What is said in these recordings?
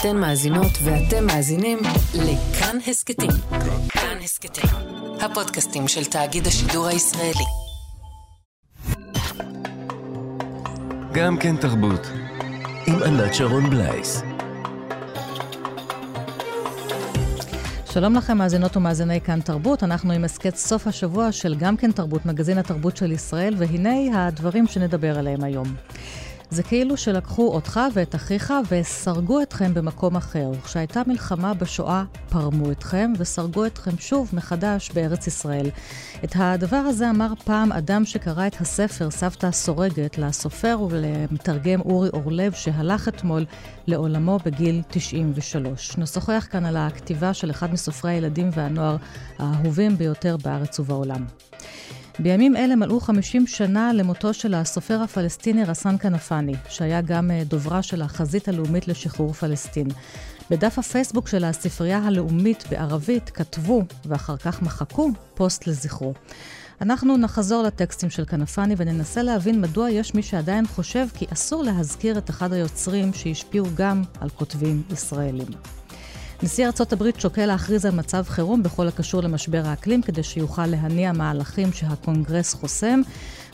אתן מאזינות ואתם מאזינים לכאן הסכתים. כאן הסכתים, הפודקאסטים של תאגיד השידור הישראלי. גם כן תרבות, עם ענת שרון בלייס. שלום לכם, מאזינות ומאזיני כאן תרבות. אנחנו עם הסכת סוף השבוע של גם כן תרבות, מגזין התרבות של ישראל, והנה הדברים שנדבר עליהם היום. זה כאילו שלקחו אותך ואת אחיך וסרגו אתכם במקום אחר. כשהייתה מלחמה בשואה, פרמו אתכם וסרגו אתכם שוב מחדש בארץ ישראל. את הדבר הזה אמר פעם אדם שקרא את הספר סבתא סורגת לסופר ולמתרגם אורי אורלב, שהלך אתמול לעולמו בגיל 93. נשוחח כאן על הכתיבה של אחד מסופרי הילדים והנוער האהובים ביותר בארץ ובעולם. בימים אלה מלאו 50 שנה למותו של הסופר הפלסטיני ע'סאן כנפני, שהיה גם אה, דוברה של החזית הלאומית לשחרור פלסטין. בדף הפייסבוק של הספרייה הלאומית בערבית כתבו, ואחר כך מחקו, פוסט לזכרו. אנחנו נחזור לטקסטים של כנפני וננסה להבין מדוע יש מי שעדיין חושב כי אסור להזכיר את אחד היוצרים שהשפיעו גם על כותבים ישראלים. נשיא ארצות הברית שוקל להכריז על מצב חירום בכל הקשור למשבר האקלים, כדי שיוכל להניע מהלכים שהקונגרס חוסם.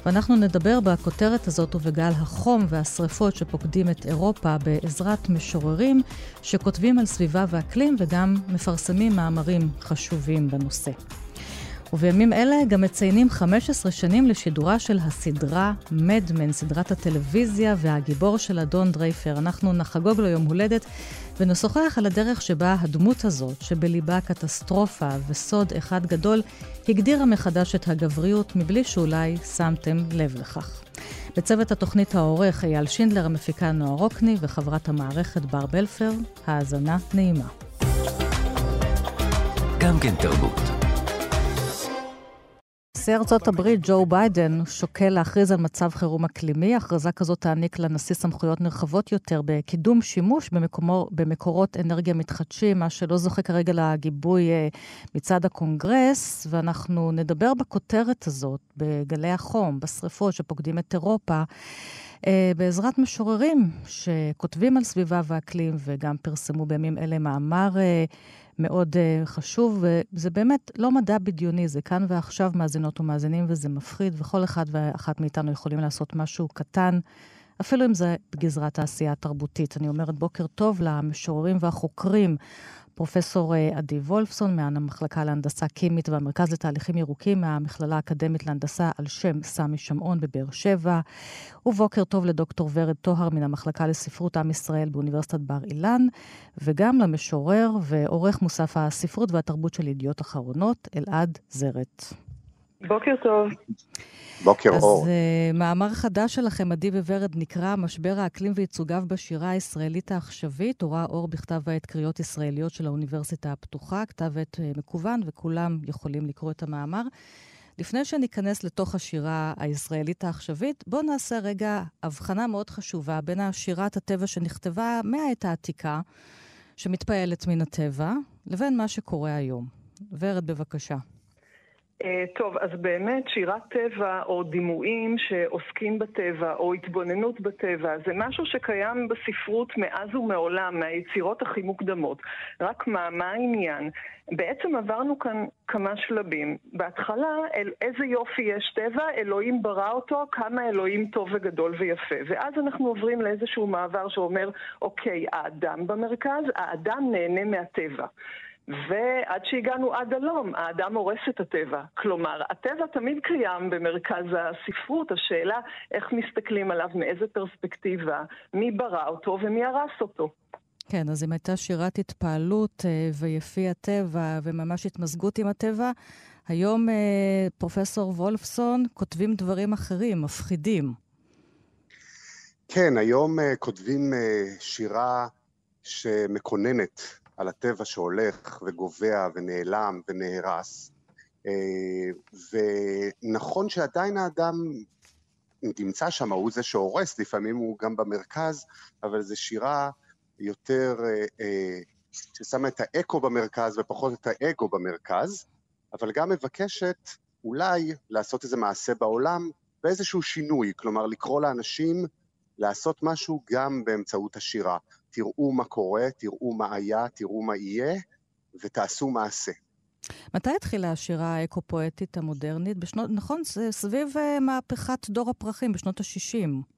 ואנחנו נדבר בכותרת הזאת ובגל החום והשרפות שפוקדים את אירופה בעזרת משוררים שכותבים על סביבה ואקלים וגם מפרסמים מאמרים חשובים בנושא. ובימים אלה גם מציינים 15 שנים לשידורה של הסדרה מדמן, סדרת הטלוויזיה והגיבור של אדון דרייפר. אנחנו נחגוג לו יום הולדת ונשוחח על הדרך שבה הדמות הזאת, שבליבה קטסטרופה וסוד אחד גדול, הגדירה מחדש את הגבריות מבלי שאולי שמתם לב לכך. בצוות התוכנית העורך אייל שינדלר, המפיקה נועה רוקני וחברת המערכת בר בלפר, האזנה נעימה. גם כן תרבות. נשיא ארצות הברית, ג'ו ביידן, שוקל להכריז על מצב חירום אקלימי. הכרזה כזאת תעניק לנשיא סמכויות נרחבות יותר בקידום שימוש במקומו, במקורות אנרגיה מתחדשים, מה שלא זוכה כרגע לגיבוי אה, מצד הקונגרס, ואנחנו נדבר בכותרת הזאת, בגלי החום, בשריפות שפוקדים את אירופה. אה, בעזרת משוררים שכותבים על סביבה ואקלים וגם פרסמו בימים אלה מאמר אה, מאוד uh, חשוב, וזה באמת לא מדע בדיוני, זה כאן ועכשיו מאזינות ומאזינים, וזה מפחיד, וכל אחד ואחת מאיתנו יכולים לעשות משהו קטן, אפילו אם זה בגזרת העשייה התרבותית. אני אומרת בוקר טוב למשוררים והחוקרים פרופסור אה, עדי וולפסון מהמחלקה להנדסה קימית והמרכז לתהליכים ירוקים מהמכללה האקדמית להנדסה על שם סמי שמעון בבאר שבע. ובוקר טוב לדוקטור ורד טוהר מן המחלקה לספרות עם ישראל באוניברסיטת בר אילן, וגם למשורר ועורך מוסף הספרות והתרבות של ידיעות אחרונות, אלעד זרת. בוקר טוב. בוקר אז, אור. אז uh, מאמר חדש שלכם, עדי וורד, נקרא משבר האקלים וייצוגיו בשירה הישראלית העכשווית, הוראה אור בכתב העת קריאות ישראליות של האוניברסיטה הפתוחה, כתב עת uh, מקוון, וכולם יכולים לקרוא את המאמר. לפני שניכנס לתוך השירה הישראלית העכשווית, בואו נעשה רגע הבחנה מאוד חשובה בין השירת הטבע שנכתבה מהעת העתיקה, שמתפעלת מן הטבע, לבין מה שקורה היום. ורד, בבקשה. אה, טוב, אז באמת שירת טבע או דימויים שעוסקים בטבע או התבוננות בטבע זה משהו שקיים בספרות מאז ומעולם, מהיצירות הכי מוקדמות. רק מה, מה העניין? בעצם עברנו כאן כמה שלבים. בהתחלה, אל איזה יופי יש טבע, אלוהים ברא אותו, כמה אלוהים טוב וגדול ויפה. ואז אנחנו עוברים לאיזשהו מעבר שאומר, אוקיי, האדם במרכז, האדם נהנה מהטבע. ועד שהגענו עד הלום, האדם הורס את הטבע. כלומר, הטבע תמיד קיים במרכז הספרות, השאלה איך מסתכלים עליו, מאיזה פרספקטיבה, מי ברא אותו ומי הרס אותו. כן, אז אם הייתה שירת התפעלות אה, ויפי הטבע וממש התמזגות עם הטבע, היום אה, פרופסור וולפסון כותבים דברים אחרים, מפחידים. כן, היום uh, כותבים שירה שמקוננת על הטבע שהולך וגובע ונעלם ונהרס. אה, ונכון שעדיין האדם נמצא שם, הוא זה שהורס, לפעמים הוא גם במרכז, אבל זו שירה יותר, אה, אה, ששמה את האקו במרכז ופחות את האגו במרכז, אבל גם מבקשת אולי לעשות איזה מעשה בעולם באיזשהו שינוי, כלומר לקרוא לאנשים לעשות משהו גם באמצעות השירה. תראו מה קורה, תראו מה היה, תראו מה יהיה, ותעשו מעשה. מתי התחילה השירה האקו-פואטית המודרנית? בשנות, נכון, סביב uh, מהפכת דור הפרחים בשנות ה-60.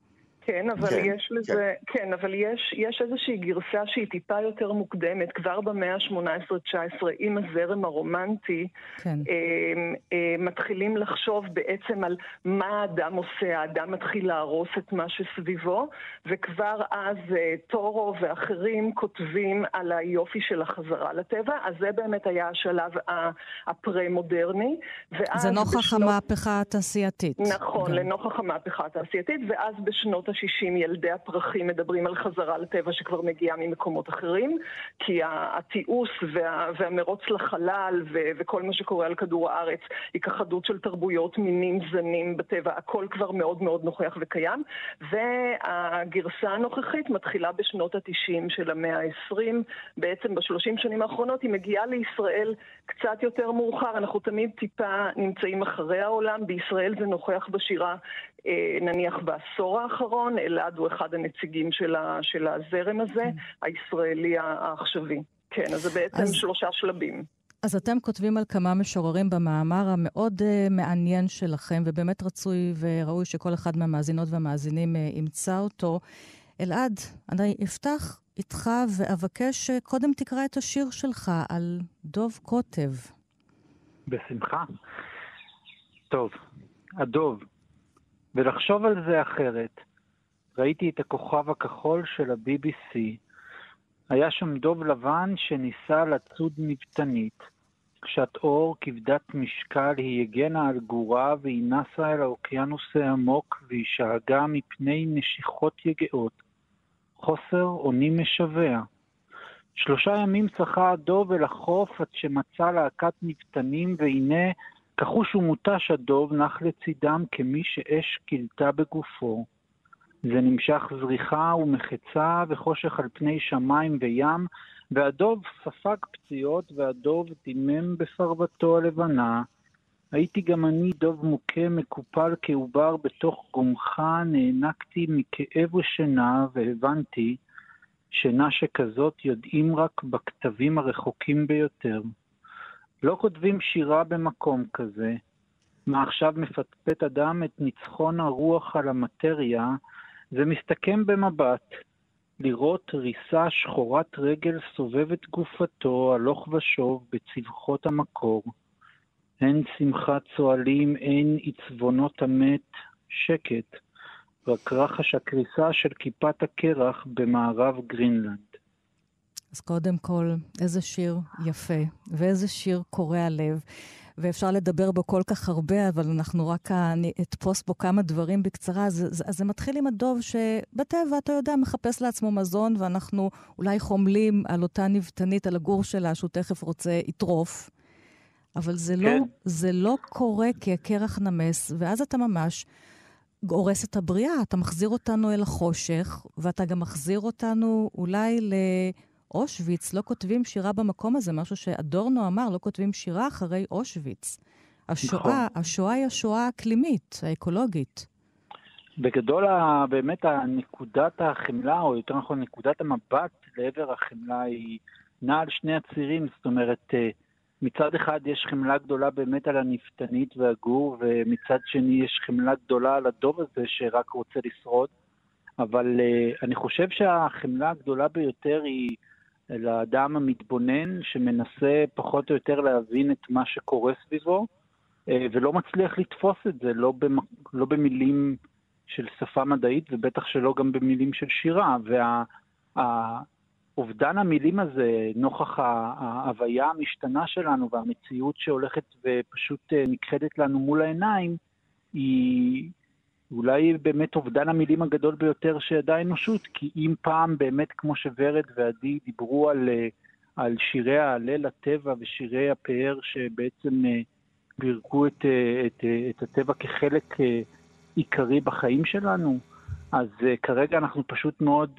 כן, אבל כן, יש לזה, כן, כן אבל יש, יש איזושהי גרסה שהיא טיפה יותר מוקדמת, כבר במאה ה-18-19, עם הזרם הרומנטי, כן. אה, אה, מתחילים לחשוב בעצם על מה האדם עושה, האדם מתחיל להרוס את מה שסביבו, וכבר אז אה, טורו ואחרים כותבים על היופי של החזרה לטבע, אז זה באמת היה השלב הפרה-מודרני. זה נוכח בשנות... המהפכה התעשייתית. נכון, גם. לנוכח המהפכה התעשייתית, ואז בשנות ה-60 ילדי הפרחים מדברים על חזרה לטבע שכבר מגיעה ממקומות אחרים, כי התיעוש וה, והמרוץ לחלל ו, וכל מה שקורה על כדור הארץ, היכחדות של תרבויות, מינים, זנים בטבע, הכל כבר מאוד מאוד נוכח וקיים. והגרסה הנוכחית מתחילה בשנות ה-90 של המאה ה-20, בעצם בשלושים שנים האחרונות היא מגיעה לישראל קצת יותר מאוחר, אנחנו תמיד טיפה נמצאים אחרי העולם, בישראל זה נוכח בשירה נניח בעשור האחרון, אלעד הוא אחד הנציגים של, ה, של הזרם הזה, כן. הישראלי העכשווי. כן, אז זה בעצם אז... שלושה שלבים. אז אתם כותבים על כמה משוררים במאמר המאוד uh, מעניין שלכם, ובאמת רצוי וראוי שכל אחד מהמאזינות והמאזינים uh, ימצא אותו. אלעד, אני אפתח איתך ואבקש שקודם תקרא את השיר שלך על דוב קוטב. בשמחה. טוב, הדוב. ולחשוב על זה אחרת. ראיתי את הכוכב הכחול של ה-BBC. היה שם דוב לבן שניסה לצוד מבטנית. קשת אור, כבדת משקל, היא הגנה על גורה והיא נסה אל האוקיינוס העמוק והיא שאגה מפני נשיכות יגעות. חוסר אונים משווע. שלושה ימים צחה הדוב אל החוף עד שמצא להקת מבטנים, והנה כחוש ומוטש הדוב נח לצידם כמי שאש כילתה בגופו. זה נמשך זריחה ומחצה וחושך על פני שמיים וים, והדוב ספג פציעות והדוב דימם בפרוותו הלבנה. הייתי גם אני דוב מוכה מקופל כעובר בתוך גומך, נאנקתי מכאב ושינה והבנתי שינה שכזאת יודעים רק בכתבים הרחוקים ביותר. לא כותבים שירה במקום כזה. מה עכשיו מפטפט אדם את ניצחון הרוח על המטריה, זה מסתכם במבט. לראות ריסה שחורת רגל סובבת גופתו הלוך ושוב בצווחות המקור. אין שמחת צוהלים, אין עצבונות המת, שקט, רק רחש הקריסה של כיפת הקרח במערב גרינלנד. אז קודם כל, איזה שיר יפה, ואיזה שיר קורע לב. ואפשר לדבר בו כל כך הרבה, אבל אנחנו רק, אני אתפוס בו כמה דברים בקצרה. אז, אז, אז זה מתחיל עם הדוב שבטבע, אתה יודע, מחפש לעצמו מזון, ואנחנו אולי חומלים על אותה נבטנית, על הגור שלה, שהוא תכף רוצה יטרוף. אבל זה, לא, כן. לא, זה לא קורה כי הקרח נמס, ואז אתה ממש הורס את הבריאה, אתה מחזיר אותנו אל החושך, ואתה גם מחזיר אותנו אולי ל... אושוויץ, לא כותבים שירה במקום הזה, משהו שאדורנו אמר, לא כותבים שירה אחרי אושוויץ. השואה, נכון. השואה היא השואה האקלימית, האקולוגית. בגדול, באמת נקודת החמלה, או יותר נכון נקודת המבט לעבר החמלה היא נעה על שני הצירים, זאת אומרת, אה, מצד אחד יש חמלה גדולה באמת על הנפתנית והגור, ומצד שני יש חמלה גדולה על הדוב הזה שרק רוצה לשרוד. אבל uh, אני חושב שהחמלה הגדולה ביותר היא לאדם המתבונן שמנסה פחות או יותר להבין את מה שקורה סביבו, אה, ולא מצליח לתפוס את זה, לא, במ... לא במילים של שפה מדעית ובטח שלא גם במילים של שירה. והאובדן וה... המילים הזה, נוכח ההוויה המשתנה שלנו והמציאות שהולכת ופשוט אה, נכחדת לנו מול העיניים, היא, אולי באמת אובדן המילים הגדול ביותר שידעה האנושות, כי אם פעם באמת, כמו שוורד ועדי דיברו על, אה, על שירי ההלל לטבע ושירי הפאר שבעצם אה, בירכו את, אה, את, את הטבע כחלק עיקרי בחיים שלנו, אז כרגע אנחנו פשוט מאוד,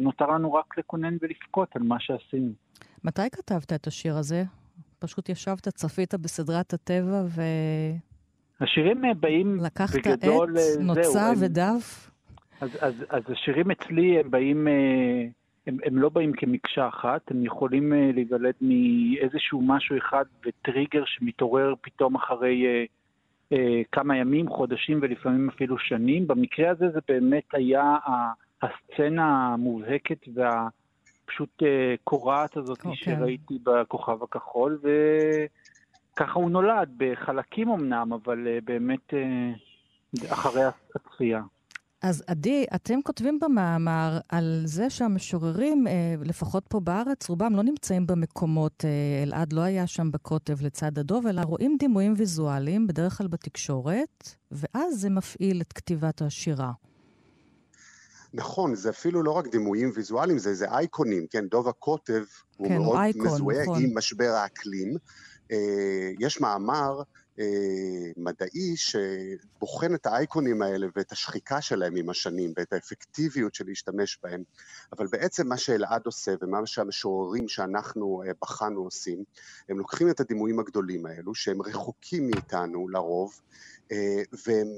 נותר לנו רק לקונן ולבכות על מה שעשינו. מתי כתבת את השיר הזה? פשוט ישבת, צפית בסדרת הטבע ו... השירים באים לקחת בגדול... לקחת עט, נוצה הם... ודף? אז, אז, אז השירים אצלי הם באים, אה, הם, הם לא באים כמקשה אחת, הם יכולים אה, להיוולד מאיזשהו משהו אחד וטריגר שמתעורר פתאום אחרי אה, אה, כמה ימים, חודשים ולפעמים אפילו שנים. במקרה הזה זה באמת היה הסצנה המובהקת והפשוט אה, קורעת הזאת okay. אוקיי. שראיתי בכוכב הכחול, וככה הוא נולד, בחלקים אמנם, אבל אה, באמת אה, אחרי הצפייה. אז עדי, אתם כותבים במאמר על זה שהמשוררים, אה, לפחות פה בארץ, רובם לא נמצאים במקומות, אלעד לא היה שם בקוטב לצד הדוב, אלא רואים דימויים ויזואליים, בדרך כלל בתקשורת, ואז זה מפעיל את כתיבת השירה. נכון, זה אפילו לא רק דימויים ויזואליים, זה איזה אייקונים, כן, דוב הקוטב הוא כן, מאוד אייקון, מזוהה נכון. עם משבר האקלים. אה, יש מאמר אה, מדעי שבוחן את האייקונים האלה ואת השחיקה שלהם עם השנים ואת האפקטיביות של להשתמש בהם. אבל בעצם מה שאלעד עושה ומה שהמשוררים שאנחנו אה, בחנו עושים, הם לוקחים את הדימויים הגדולים האלו, שהם רחוקים מאיתנו לרוב, והם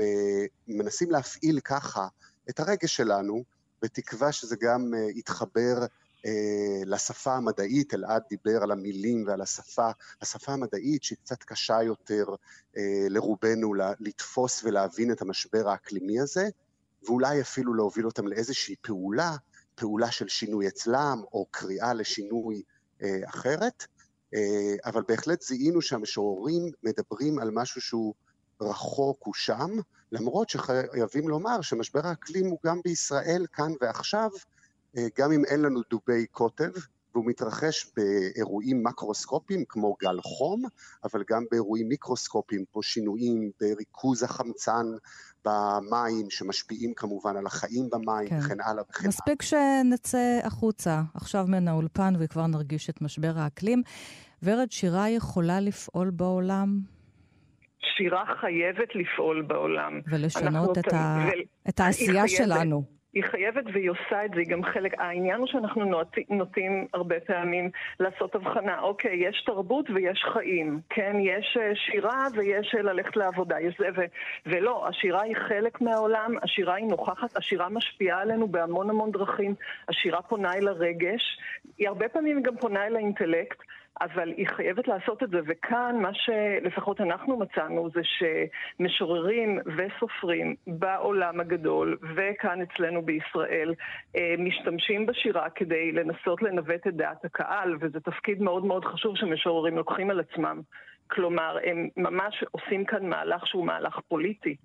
מנסים להפעיל ככה את הרגש שלנו, בתקווה שזה גם יתחבר לשפה המדעית, אלעד דיבר על המילים ועל השפה, השפה המדעית שהיא קצת קשה יותר אה, לרובנו לתפוס ולהבין את המשבר האקלימי הזה, ואולי אפילו להוביל אותם לאיזושהי פעולה, פעולה של שינוי אצלם, או קריאה לשינוי אה, אחרת, אבל בהחלט זיהינו שהמשוררים מדברים על משהו שהוא רחוק, הוא שם, למרות שחייבים לומר שמשבר האקלים הוא גם בישראל, כאן ועכשיו, אה, גם אם אין לנו דובי קוטב, והוא מתרחש באירועים מקרוסקופיים כמו גל חום, אבל גם באירועים מיקרוסקופיים, פה שינויים בריכוז החמצן במים, שמשפיעים כמובן על החיים במים, כן. וכן הלאה וכן הלאה. מספיק שנצא החוצה עכשיו מן האולפן וכבר נרגיש את משבר האקלים. ורד, שירה יכולה לפעול בעולם? שירה חייבת לפעול בעולם. ולשנות את, ה... ו... את העשייה שלנו. היא חייבת והיא עושה את זה, היא גם חלק, העניין הוא שאנחנו נוטים, נוטים הרבה פעמים לעשות הבחנה, אוקיי, יש תרבות ויש חיים, כן, יש אה, שירה ויש אה, ללכת לעבודה, יש זה ו... ולא, השירה היא חלק מהעולם, השירה היא נוכחת, השירה משפיעה עלינו בהמון המון דרכים, השירה פונה אל הרגש, היא הרבה פעמים גם פונה אל האינטלקט, אבל היא חייבת לעשות את זה, וכאן מה שלפחות אנחנו מצאנו זה שמשוררים וסופרים בעולם הגדול וכאן אצלנו בישראל אה, משתמשים בשירה כדי לנסות לנווט את דעת הקהל, וזה תפקיד מאוד מאוד חשוב שמשוררים לוקחים על עצמם. כלומר, הם ממש עושים כאן מהלך שהוא מהלך פוליטי.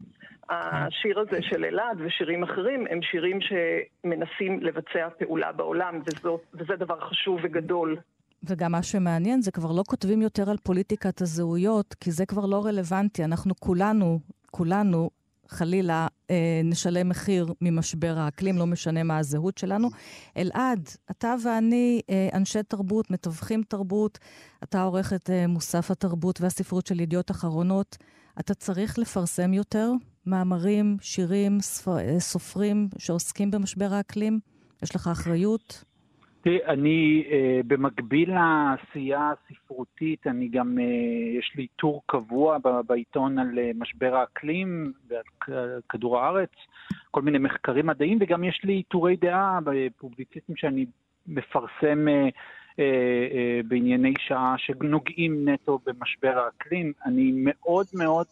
השיר הזה של אלעד ושירים אחרים הם שירים שמנסים לבצע פעולה בעולם, וזאת, וזה דבר חשוב וגדול. וגם מה שמעניין זה כבר לא כותבים יותר על פוליטיקת הזהויות, כי זה כבר לא רלוונטי. אנחנו כולנו, כולנו, חלילה, אה, נשלם מחיר ממשבר האקלים, לא משנה מה הזהות שלנו. אלעד, אתה ואני אה, אנשי תרבות, מתווכים תרבות, אתה עורך את אה, מוסף התרבות והספרות של ידיעות אחרונות. אתה צריך לפרסם יותר מאמרים, שירים, ספר, אה, סופרים שעוסקים במשבר האקלים? יש לך אחריות? תראי, אני, אה, במקביל לעשייה הספרותית, אני גם, אה, יש לי טור קבוע בעיתון על אה, משבר האקלים ועל כדור הארץ, כל מיני מחקרים מדעיים, וגם יש לי טורי דעה בפובליציסטים שאני מפרסם בענייני שעה שנוגעים נטו במשבר האקלים. אני מאוד מאוד...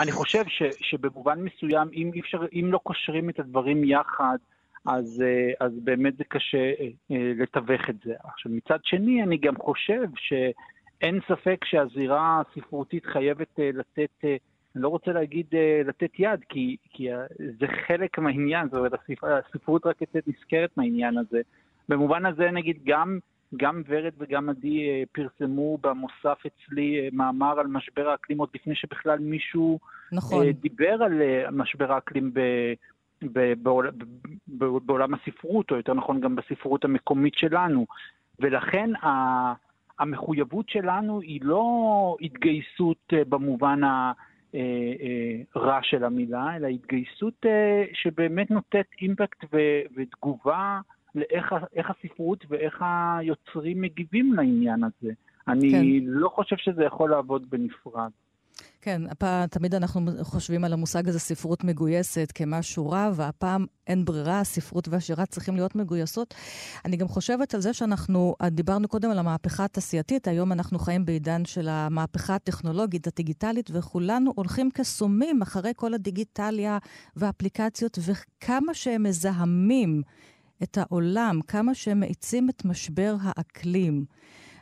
אני חושב ש, שבמובן מסוים, אם, אפשר, אם לא קושרים את הדברים יחד, אז, אה, אז באמת זה קשה אה, אה, לתווך את זה. עכשיו, מצד שני, אני גם חושב שאין ספק שהזירה הספרותית חייבת לתת, אני לא רוצה להגיד לתת יד, כי, כי זה חלק מהעניין, זאת אומרת, הספרות רק יוצאת נזכרת מהעניין הזה. במובן הזה, נגיד, גם, גם ורד וגם עדי פרסמו במוסף אצלי מאמר על משבר האקלים עוד לפני שבכלל מישהו נכון. דיבר על משבר האקלים ב... בעול, בעולם הספרות, או יותר נכון גם בספרות המקומית שלנו. ולכן המחויבות שלנו היא לא התגייסות אה, במובן הרע אה, אה, של המילה, אלא התגייסות שבאמת נותנת אימפקט ותגובה לאיך הספרות ואיך היוצרים מגיבים לעניין הזה. אני כן. לא חושב שזה יכול לעבוד בנפרד. כן, הפעם, תמיד אנחנו חושבים על המושג הזה ספרות מגויסת כמשהו רע, והפעם אין ברירה, הספרות והשירה צריכים להיות מגויסות. אני גם חושבת על זה שאנחנו, דיברנו קודם על המהפכה התעשייתית, היום אנחנו חיים בעידן של המהפכה הטכנולוגית, הדיגיטלית, וכולנו הולכים כסומים אחרי כל הדיגיטליה והאפליקציות, וכמה שהם מזהמים את העולם, כמה שהם מאיצים את משבר האקלים.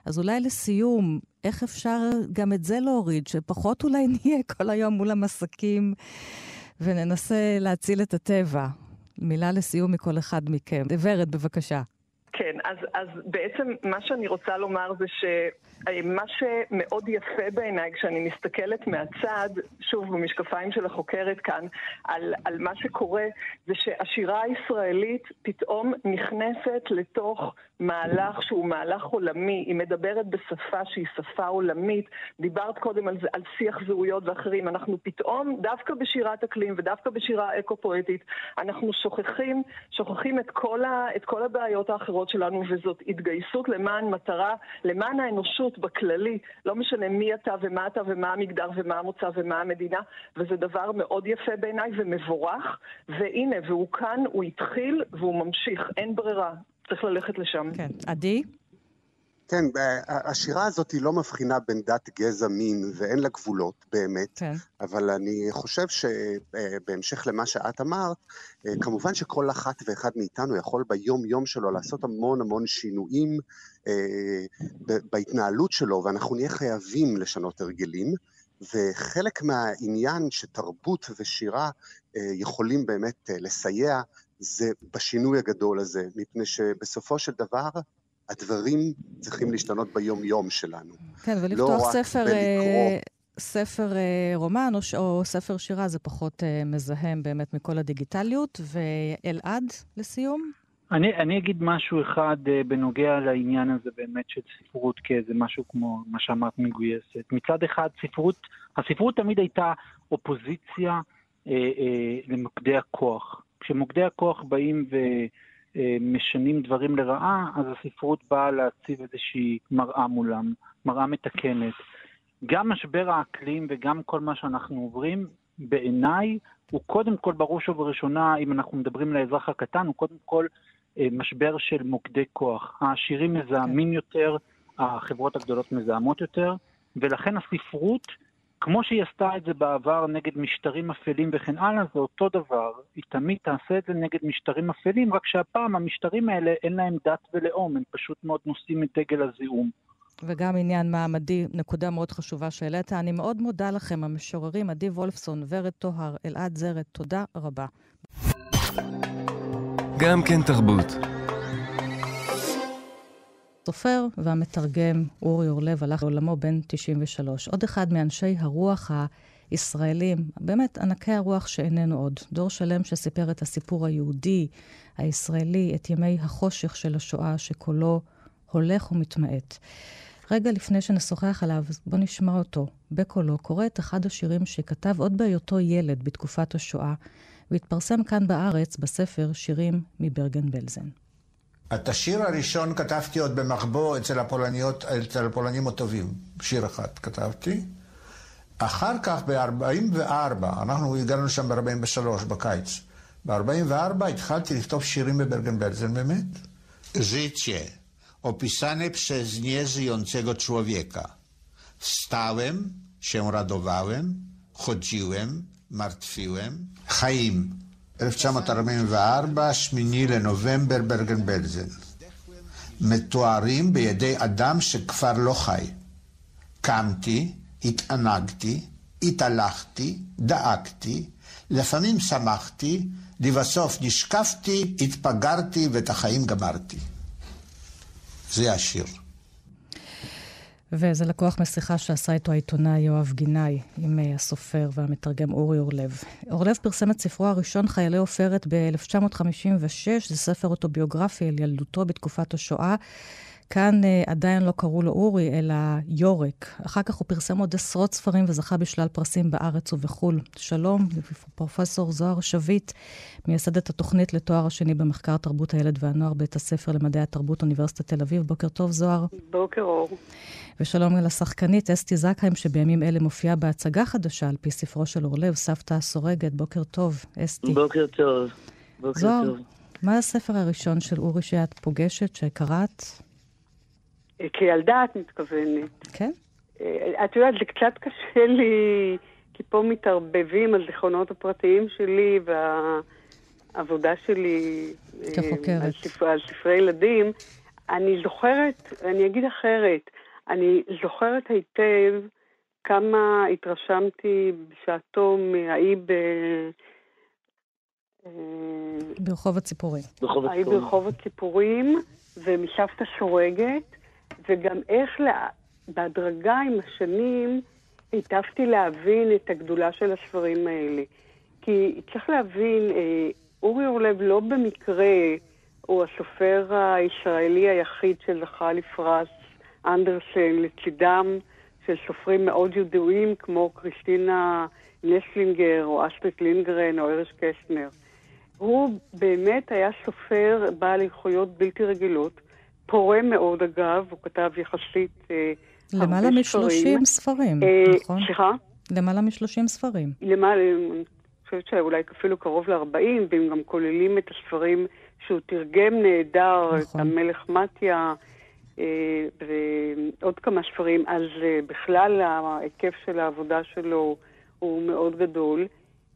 אז אולי לסיום, איך אפשר גם את זה להוריד? שפחות אולי נהיה כל היום מול המסקים וננסה להציל את הטבע. מילה לסיום מכל אחד מכם. ורד, בבקשה. כן, אז, אז בעצם מה שאני רוצה לומר זה שמה שמאוד יפה בעיניי כשאני מסתכלת מהצד, שוב במשקפיים של החוקרת כאן, על, על מה שקורה, זה שהשירה הישראלית פתאום נכנסת לתוך מהלך שהוא מהלך עולמי, היא מדברת בשפה שהיא שפה עולמית, דיברת קודם על, על שיח זהויות ואחרים, אנחנו פתאום, דווקא בשירת אקלים ודווקא בשירה אקו-פואטית, אנחנו שוכחים, שוכחים את כל, ה, את כל הבעיות האחרות שלנו, וזאת התגייסות למען מטרה, למען האנושות בכללי, לא משנה מי אתה ומה אתה ומה המגדר ומה המוצא ומה המדינה, וזה דבר מאוד יפה בעיניי ומבורך, והנה, והוא כאן, הוא התחיל והוא ממשיך, אין ברירה. צריך ללכת לשם. כן. עדי? כן, השירה הזאת היא לא מבחינה בין דת, גזע, מין, ואין לה גבולות באמת. כן. אבל אני חושב שבהמשך למה שאת אמרת, כמובן שכל אחת ואחד מאיתנו יכול ביום-יום שלו לעשות המון המון שינויים אה, בהתנהלות שלו, ואנחנו נהיה חייבים לשנות הרגלים. וחלק מהעניין שתרבות ושירה אה, יכולים באמת אה, לסייע זה בשינוי הגדול הזה, מפני שבסופו של דבר הדברים צריכים להשתנות ביום-יום שלנו. כן, ולפתוח לא ספר, אה, ספר אה, רומן או, או ספר שירה זה פחות אה, מזהם באמת מכל הדיגיטליות. ואלעד, לסיום? אני, אני אגיד משהו אחד uh, בנוגע לעניין הזה באמת של ספרות כאיזה משהו כמו מה שאמרת מגויסת. מצד אחד, ספרות, הספרות תמיד הייתה אופוזיציה uh, uh, למוקדי הכוח. כשמוקדי הכוח באים ומשנים דברים לרעה, אז הספרות באה להציב איזושהי מראה מולם, מראה מתקנת. גם משבר האקלים וגם כל מה שאנחנו עוברים, בעיניי, הוא קודם כל, בראש ובראשונה, אם אנחנו מדברים לאזרח הקטן, הוא קודם כל משבר של מוקדי כוח. העשירים מזהמים יותר, החברות הגדולות מזהמות יותר, ולכן הספרות כמו שהיא עשתה את זה בעבר נגד משטרים אפלים וכן הלאה, זה אותו דבר. היא תמיד תעשה את זה נגד משטרים אפלים, רק שהפעם המשטרים האלה אין להם דת ולאום, הם פשוט מאוד נושאים את דגל הזיהום. וגם עניין מעמדי, נקודה מאוד חשובה שהעלית. אני מאוד מודה לכם, המשוררים עדי וולפסון, ורד טוהר, אלעד זרד, תודה רבה. גם כן תרבות. הסופר והמתרגם אורי אורלב הלך לעולמו בן 93. עוד אחד מאנשי הרוח הישראלים, באמת ענקי הרוח שאיננו עוד. דור שלם שסיפר את הסיפור היהודי, הישראלי, את ימי החושך של השואה, שקולו הולך ומתמעט. רגע לפני שנשוחח עליו, בוא נשמע אותו בקולו, קורא את אחד השירים שכתב עוד בהיותו ילד בתקופת השואה, והתפרסם כאן בארץ בספר שירים מברגן בלזן. את השיר הראשון כתבתי עוד במחבוא אצל הפולניות, אצל הפולנים הטובים. שיר אחד כתבתי. אחר כך ב-44, אנחנו הגענו לשם ב-43 בקיץ. ב-44 התחלתי לכתוב שירים בברגן בלזן באמת. Życie opisane przez nieżyjącego człowieka. Wstałem, się radowałem, chodziłem, martwiłem. חיים 1944, 8 לנובמבר, ברגן בלזן. מתוארים בידי אדם שכבר לא חי. קמתי, התענגתי, התהלכתי, דאגתי, לפעמים שמחתי, לבסוף נשקפתי, התפגרתי ואת החיים גמרתי. זה השיר. וזה לקוח משיחה שעשה איתו העיתונאי יואב גינאי עם uh, הסופר והמתרגם אורי אורלב. אורלב פרסם את ספרו הראשון, חיילי עופרת, ב-1956. זה ספר אוטוביוגרפי על ילדותו בתקופת השואה. כאן uh, עדיין לא קראו לו אורי, אלא יורק. אחר כך הוא פרסם עוד עשרות ספרים וזכה בשלל פרסים בארץ ובחו"ל. שלום, פרופסור זוהר שביט, מייסדת התוכנית לתואר השני במחקר תרבות הילד והנוער, בית הספר למדעי התרבות, אוניברסיטת תל אביב. בוקר טוב, זוהר. בוקר אור. ושלום לשחקנית אסתי זקהיים, שבימים אלה מופיעה בהצגה חדשה על פי ספרו של אורלב, סבתא הסורגת. בוקר טוב, אסתי. בוקר טוב. בוקר זוהר, טוב. מה הספר הראשון של אורי שאת פוגשת, שקראת? כילדה את מתכוונת. כן? אה, את יודעת, זה קצת קשה לי, כי פה מתערבבים הזיכרונות הפרטיים שלי והעבודה שלי אה, כחוקרת. על, ספר, על ספרי ילדים. אני זוכרת, אני אגיד אחרת, אני זוכרת היטב כמה התרשמתי בשעתו מהאי ב... אה, ברחוב הציפורים. היי ברחוב הציפורים, ומשבתא שורגת, וגם איך לה... בהדרגה עם השנים היטבתי להבין את הגדולה של הספרים האלה. כי צריך להבין, אה, אורי אורלב לא במקרה הוא הסופר הישראלי היחיד שזכה לפרס אנדרסן לצידם של סופרים מאוד ידועים כמו כריסטינה נסטלינגר או אסטריד לינדגרן או אריך קסטנר. הוא באמת היה סופר בעל איכויות בלתי רגילות, פורה מאוד אגב, הוא כתב יחסית אה, למעלה הרבה מ-30 ספרים, אה, נכון? סליחה? למעלה מ-30 ספרים. למעלה, אני חושבת שאולי אפילו קרוב ל-40, והם גם כוללים את הספרים שהוא תרגם נהדר, נכון. את המלך מתיה, אה, ועוד כמה ספרים, אז אה, בכלל ההיקף של העבודה שלו הוא מאוד גדול.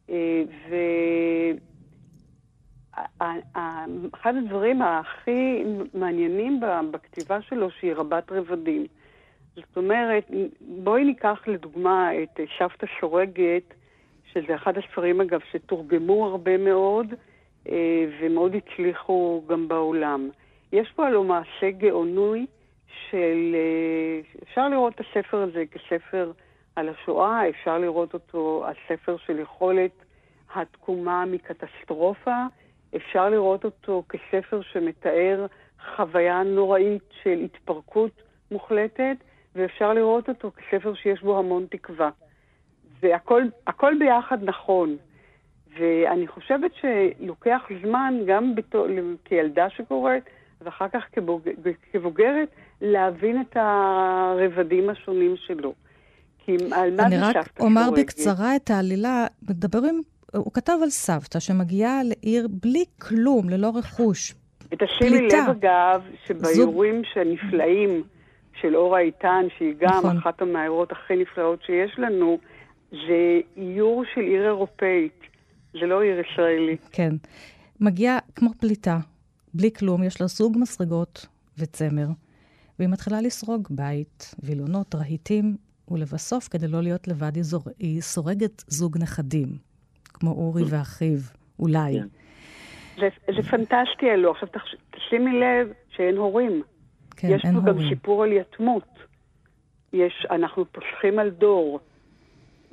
אה, ואחד הדברים הכי מעניינים בכתיבה שלו, שהיא רבת רבדים. זאת אומרת, בואי ניקח לדוגמה את שבתא שורגת, שזה אחד הספרים, אגב, שתורגמו הרבה מאוד, אה, ומאוד הצליחו גם בעולם. יש פה הלוא מעשה גאונוי של... אה, אפשר לראות את הספר הזה כספר על השואה, אפשר לראות אותו על ספר של יכולת התקומה מקטסטרופה, אפשר לראות אותו כספר שמתאר חוויה נוראית של התפרקות מוחלטת, ואפשר לראות אותו כספר שיש בו המון תקווה. והכל הכל ביחד נכון. ואני חושבת שלוקח זמן, גם בתו, כילדה שקוראת, ואחר כך כבוג, כבוגרת, להבין את הרבדים השונים שלו. כי על מה אני זה רק סבתא אומר? בקצרה את העלילה. מדברים, הוא כתב על סבתא שמגיעה לעיר בלי כלום, ללא רכוש. ותשימי פליטה. לב, אגב, שבאיורים הנפלאים של אורה איתן, שהיא גם נכון. אחת המאיירות הכי נפלאות שיש לנו, זה איור של עיר אירופאית. זה לא עיר ישראלית. כן. מגיעה כמו פליטה, בלי כלום, יש לה זוג מסרגות וצמר, והיא מתחילה לסרוג בית, וילונות, רהיטים, ולבסוף, כדי לא להיות לבד, היא, זור... היא סורגת זוג נכדים, כמו אורי ואחיו, אולי. כן. זה, זה פנטסטי אלו. עכשיו. תשימי לב שאין הורים. כן, יש אין פה גם הורים. סיפור על יתמות. יש, אנחנו פוסחים על דור.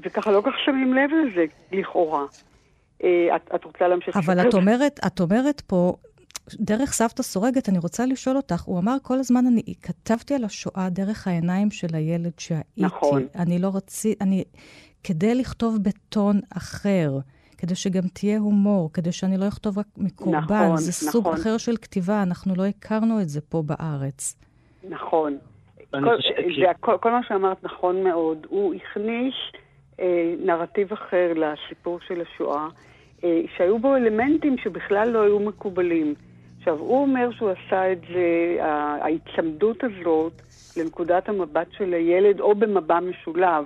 וככה לא כל כך שמים לב לזה, לכאורה. אה, את, את רוצה להמשיך? אבל? את אומרת, את אומרת פה, דרך סבתא סורגת, אני רוצה לשאול אותך, הוא אמר כל הזמן, אני כתבתי על השואה דרך העיניים של הילד שהייתי. נכון. אני לא רציתי, אני, כדי לכתוב בטון אחר, כדי שגם תהיה הומור, כדי שאני לא אכתוב רק מקורבן, נכון, זה סוג נכון. אחר של כתיבה, אנחנו לא הכרנו את זה פה בארץ. נכון. כל, זה, כל, כל מה שאמרת נכון מאוד. הוא הכניס אה, נרטיב אחר לסיפור של השואה, אה, שהיו בו אלמנטים שבכלל לא היו מקובלים. עכשיו, הוא אומר שהוא עשה את זה, ההיצמדות הזאת לנקודת המבט של הילד, או במבע משולב.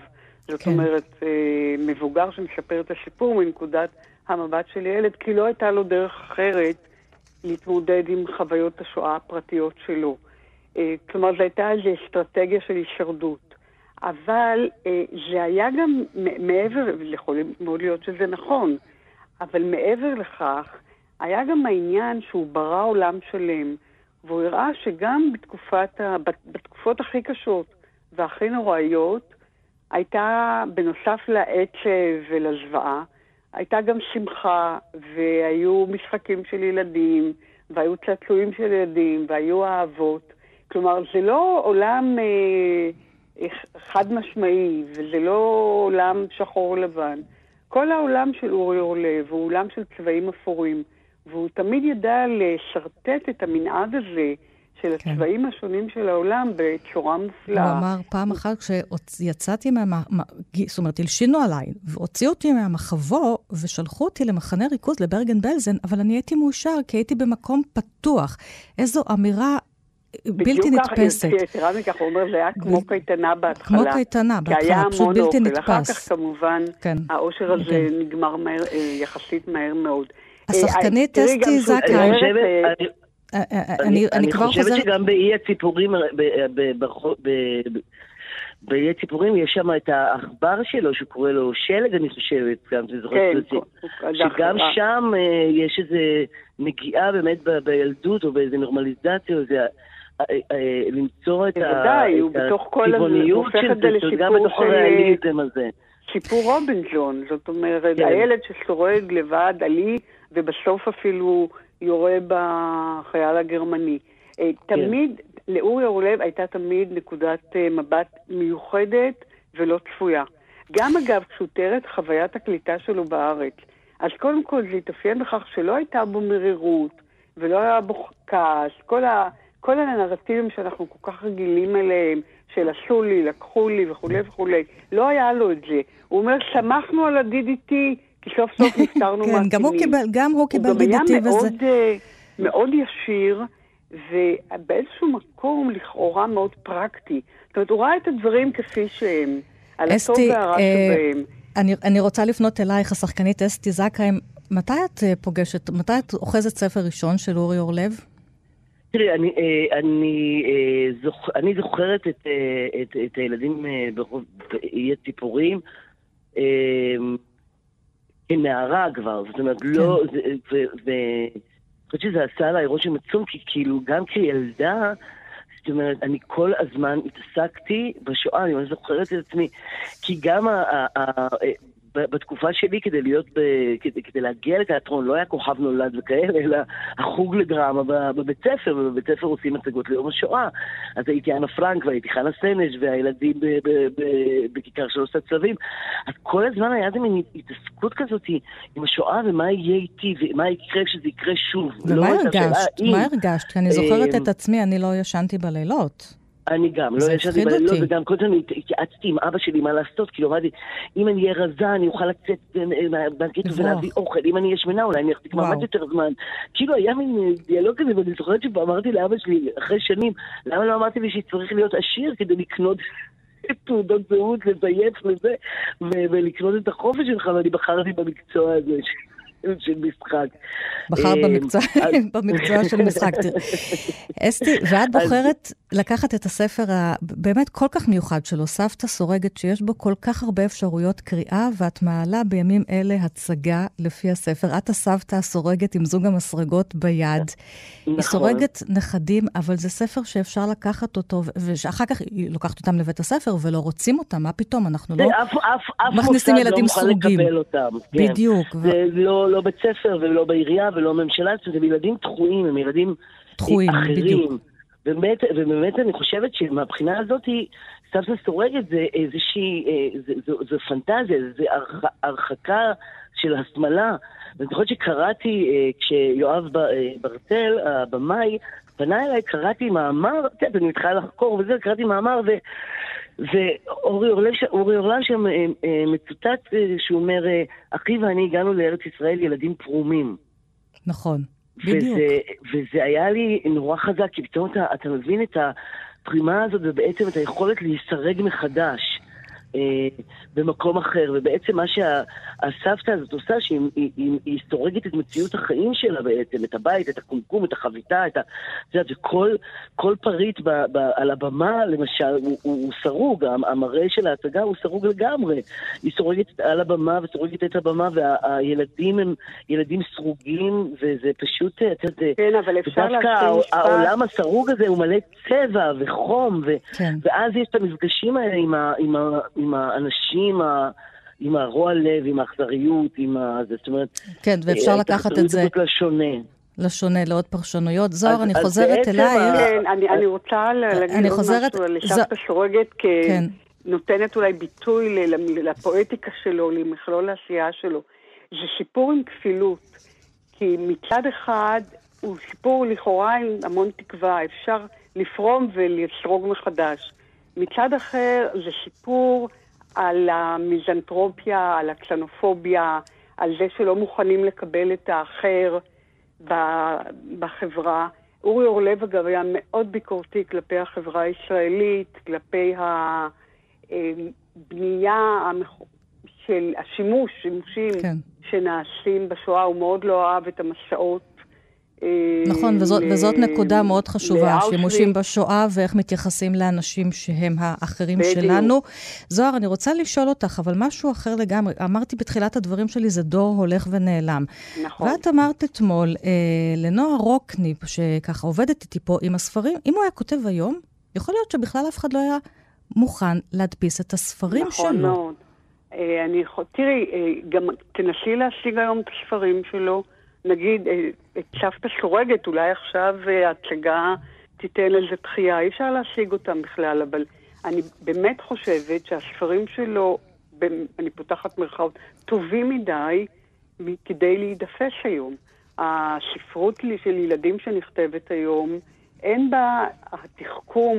זאת כן. אומרת, אה, מבוגר שמספר את הסיפור מנקודת המבט של ילד, כי לא הייתה לו דרך אחרת להתמודד עם חוויות השואה הפרטיות שלו. אה, כלומר, זו הייתה איזו אסטרטגיה של הישרדות. אבל אה, זה היה גם מעבר, יכול מאוד להיות שזה נכון, אבל מעבר לכך, היה גם העניין שהוא ברא עולם שלם, והוא הראה שגם בתקופת בתקופות הכי קשות והכי נוראיות, הייתה, בנוסף לעצב ולזוועה, הייתה גם שמחה, והיו משחקים של ילדים, והיו צעצועים של ילדים, והיו אהבות. כלומר, זה לא עולם אה, חד משמעי, וזה לא עולם שחור לבן. כל העולם של אורי אורלב הוא עולם של צבעים אפורים, והוא תמיד ידע לשרטט את המנעד הזה של כן. הצבעים השונים של העולם בצורה מופלאה. הוא אמר פעם אחת כשיצאתי מה... זאת אומרת, הלשינו עליי, והוציאו אותי מהמחבוא ושלחו אותי למחנה ריכוז לברגן בלזן, אבל אני הייתי מאושר כי הייתי במקום פתוח. איזו אמירה בלתי נתפסת. בדיוק ככה, יתרה מכך, הוא אומר, זה היה כמו ב... קייטנה בהתחלה. כמו קייטנה בהתחלה, פשוט בלתי נתפס. אחר כך כמובן, כן. האושר הזה כן. נגמר מהר, אה, יחסית מהר מאוד. השחקנית אה, אסתי זכאי. אני כבר חוזרת... אני חושבת שגם באי הציפורים, באי הציפורים יש שם את העכבר שלו, שקורא לו שלג, אני חושבת, גם זה זוכר כן, שגם שם אה, יש איזו נגיעה באמת בילדות, או באיזו נורמליזציה, או איזה... אה, אה, למצוא את הטבעוניות של זה, גם בתוך הריאליזם הזה. סיפור רובינג'ון, זאת אומרת, כן. הילד ששורד לבד, עלי, ובסוף אפילו יורה בחייל הגרמני. אה, כן. תמיד, לאורי אורלב הייתה תמיד נקודת אה, מבט מיוחדת ולא צפויה. גם אגב, כשהוא תיאר את חוויית הקליטה שלו בארץ, אז קודם כל זה התאפיין בכך שלא הייתה בו מרירות ולא היה בו כעס, כל, ה, כל הנרטיבים שאנחנו כל כך רגילים אליהם, של עשו לי, לקחו לי וכולי וכולי, לא היה לו את זה. הוא אומר, שמחנו על ה-DDT, כי סוף סוף נפטרנו. כן, גם הוא קיבל, גם הוא קיבל וזה. הוא גם היה מאוד, uh, מאוד ישיר, ובאיזשהו מקום לכאורה מאוד פרקטי. זאת אומרת, הוא ראה את הדברים כפי שהם, על הטוב והרע אה, שבהם. אני, אני רוצה לפנות אלייך, השחקנית אסתי זכאי. מתי את uh, פוגשת, מתי את אוחזת ספר ראשון של אורי אורלב? תראי, אני, אה, אני, אה, זוכ, אני זוכרת את, אה, את, את הילדים באי הציפורים. כנערה כבר, זאת אומרת, כן. לא, ואני חושבת שזה עשה עליי רושם עצום, כי כאילו גם כילדה, זאת אומרת, אני כל הזמן התעסקתי בשואה, אני ממש זוכרת את עצמי, כי גם ה, ה, ה, בתקופה שלי, כדי להיות, ב, כדי, כדי להגיע לתיאטרון, לא היה כוכב נולד וכאלה, אלא החוג לדרמה בבית ספר, ובבית ספר עושים הצגות ליום השואה. אז הייתי אנה פרנק והייתי חנה סנש, והילדים בכיכר של עושה צווים. אז כל הזמן היה איזה מין התעסקות כזאת עם השואה ומה יהיה איתי, ומה יקרה כשזה יקרה שוב. ומה לא הרגשת? מה הרגשת? כי אני זוכרת את עצמי, אני לא ישנתי בלילות. אני גם, לא ישבתי בלילות, וגם כל הזמן התייעצתי עם אבא שלי מה לעשות, כאילו אמרתי, אם אני אהיה רזה, אני אוכל לצאת אה, אה, מהגטו ולהביא אוכל, אם אני אהיה שמנה, אולי אני אחזיק מעמד יותר זמן. כאילו היה מין אה, דיאלוג כזה, ואני זוכרת שאמרתי לאבא שלי, אחרי שנים, למה לא אמרתי לי שצריך להיות עשיר כדי לקנות תעודות זהות, לזייף וזה, ולקנות את החופש שלך, ואני בחרתי במקצוע הזה. של משחק. בחרת במקצוע, במקצוע של משחק. אסתי, ואת בוחרת לקחת את הספר הבאמת כל כך מיוחד שלו, סבתא סורגת, שיש בו כל כך הרבה אפשרויות קריאה, ואת מעלה בימים אלה הצגה לפי הספר. את הסבתא הסורגת עם זוג המסרגות ביד. נכון. היא סורגת נכדים, אבל זה ספר שאפשר לקחת אותו, ושאחר כך היא לוקחת אותם לבית הספר ולא רוצים אותם, מה פתאום, אנחנו לא מכניסים ילדים סרוגים. אף, מוסד לא מוכן לקבל אותם. כן. בדיוק. לא, לא בית ספר ולא בעירייה ולא ממשלה, זה ילדים דחויים, הם ילדים דחויים, אחרים. בדיוק. באמת, ובאמת אני חושבת שמהבחינה הזאת, סבתא סורגת זה איזושהי, אה, זה, זה, זה פנטזיה, זה הרח, הרחקה של השמאלה. ואני זוכרת שקראתי, אה, כשיואב אה, ברטל, הבמאי, פנה אליי, קראתי מאמר, אני מתחילה לחקור וזה, קראתי מאמר, ו... ואורי אורלב שם מצוטט שהוא אומר, אחי ואני הגענו לארץ ישראל ילדים פרומים. נכון. בדיוק. וזה, וזה היה לי נורא חזק, כי פתאום אתה, אתה מבין את הפרימה הזאת ובעצם את היכולת להיסרג מחדש. אה, במקום אחר, ובעצם מה שהסבתא הזאת עושה, שהיא היא, היא, היא סורגת את מציאות החיים שלה בעצם, את הבית, את הקומקום, את החביתה, את ה... את יודעת, וכל כל פריט ב, ב, על הבמה, למשל, הוא, הוא, הוא סרוג, המראה של ההצגה הוא סרוג לגמרי. היא סורגת על הבמה וסורגת את הבמה, והילדים הם ילדים סרוגים, וזה פשוט, את יודעת, כן, אבל אפשר להתחיל משפט... ודווקא העולם הסרוג הזה הוא מלא צבע וחום, ו, כן. ואז יש את המפגשים האלה עם ה... עם ה עם האנשים, ה... עם הרוע לב, עם האכזריות, עם ה... זאת אומרת... כן, ואפשר לקחת את זה... לשונה. לשונה, לעוד פרשנויות. זוהר, אני חוזרת אלייך. כן, אני, אני רוצה להגיד עוד משהו על שבתא שורגת כנותנת כן. אולי ביטוי לפואטיקה שלו, למכלול העשייה שלו. זה סיפור עם כפילות. כי מצד אחד הוא סיפור לכאורה עם המון תקווה, אפשר לפרום ולסרוג מחדש. מצד אחר זה סיפור על המיזנטרופיה, על הקסנופוביה, על זה שלא מוכנים לקבל את האחר בחברה. אורי אורלב, אגב, היה מאוד ביקורתי כלפי החברה הישראלית, כלפי הבנייה של השימוש, שימושים כן. שנעשים בשואה. הוא מאוד לא אהב את המסעות נכון, וזאת, ל... וזאת נקודה מאוד חשובה, לאושוויץ. שימושים בשואה ואיך מתייחסים לאנשים שהם האחרים בדיוק. שלנו. זוהר, אני רוצה לשאול אותך, אבל משהו אחר לגמרי. אמרתי בתחילת הדברים שלי, זה דור הולך ונעלם. נכון. ואת אמרת אתמול אה, לנועה רוקני, שככה עובדת איתי פה עם הספרים, אם הוא היה כותב היום, יכול להיות שבכלל אף אחד לא היה מוכן להדפיס את הספרים נכון שלו. נכון מאוד. אה, אני, תראי, אה, גם תנסי להשיג היום את הספרים שלו. נגיד, אה, את סבתא שורגת, אולי עכשיו אה, ההצגה תיתן לזה דחייה, אי אפשר להשיג אותם בכלל, אבל אני באמת חושבת שהספרים שלו, אני פותחת מרכאות, טובים מדי כדי להידפס היום. הספרות של ילדים שנכתבת היום, אין בה התחכום,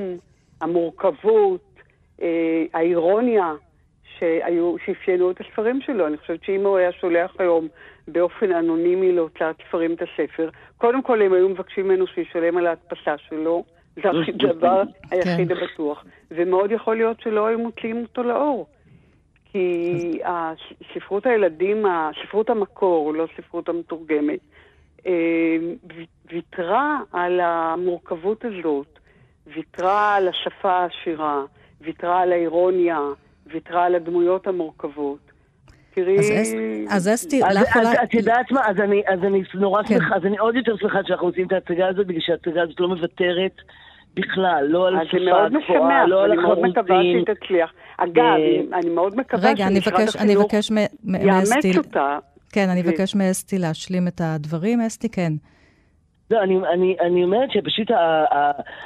המורכבות, אה, האירוניה שאפיינו את הספרים שלו. אני חושבת שאם הוא היה שולח היום באופן אנונימי להוצאת ספרים את הספר, קודם כל הם היו מבקשים ממנו שישלם על ההדפסה שלו, זה הדבר היחיד כן. הבטוח. ומאוד יכול להיות שלא היו מוציאים אותו לאור. כי ספרות הילדים, ספרות המקור, לא ספרות המתורגמת, אה, ויתרה על המורכבות הזאת, ויתרה על השפה העשירה, ויתרה על האירוניה, ויתרה על הדמויות המורכבות. תראי... אז אסתי, לך אולי... את יודעת מה? אז אני, אז אני נורא כן. שמחה, אז אני עוד יותר שמחה שאנחנו עושים את ההצגה הזאת, בגלל שההצגה הזאת לא מוותרת בכלל, לא על השפה הגבוהה, לא על החרוצים. אני מאוד מקווה שהיא תצליח. אגב, אני מאוד מקווה שמשרד החינוך יאמץ אותה. כן, אני אבקש מאסתי להשלים את הדברים. אסתי, כן. לא, אני, אני, אני אומרת שפשוט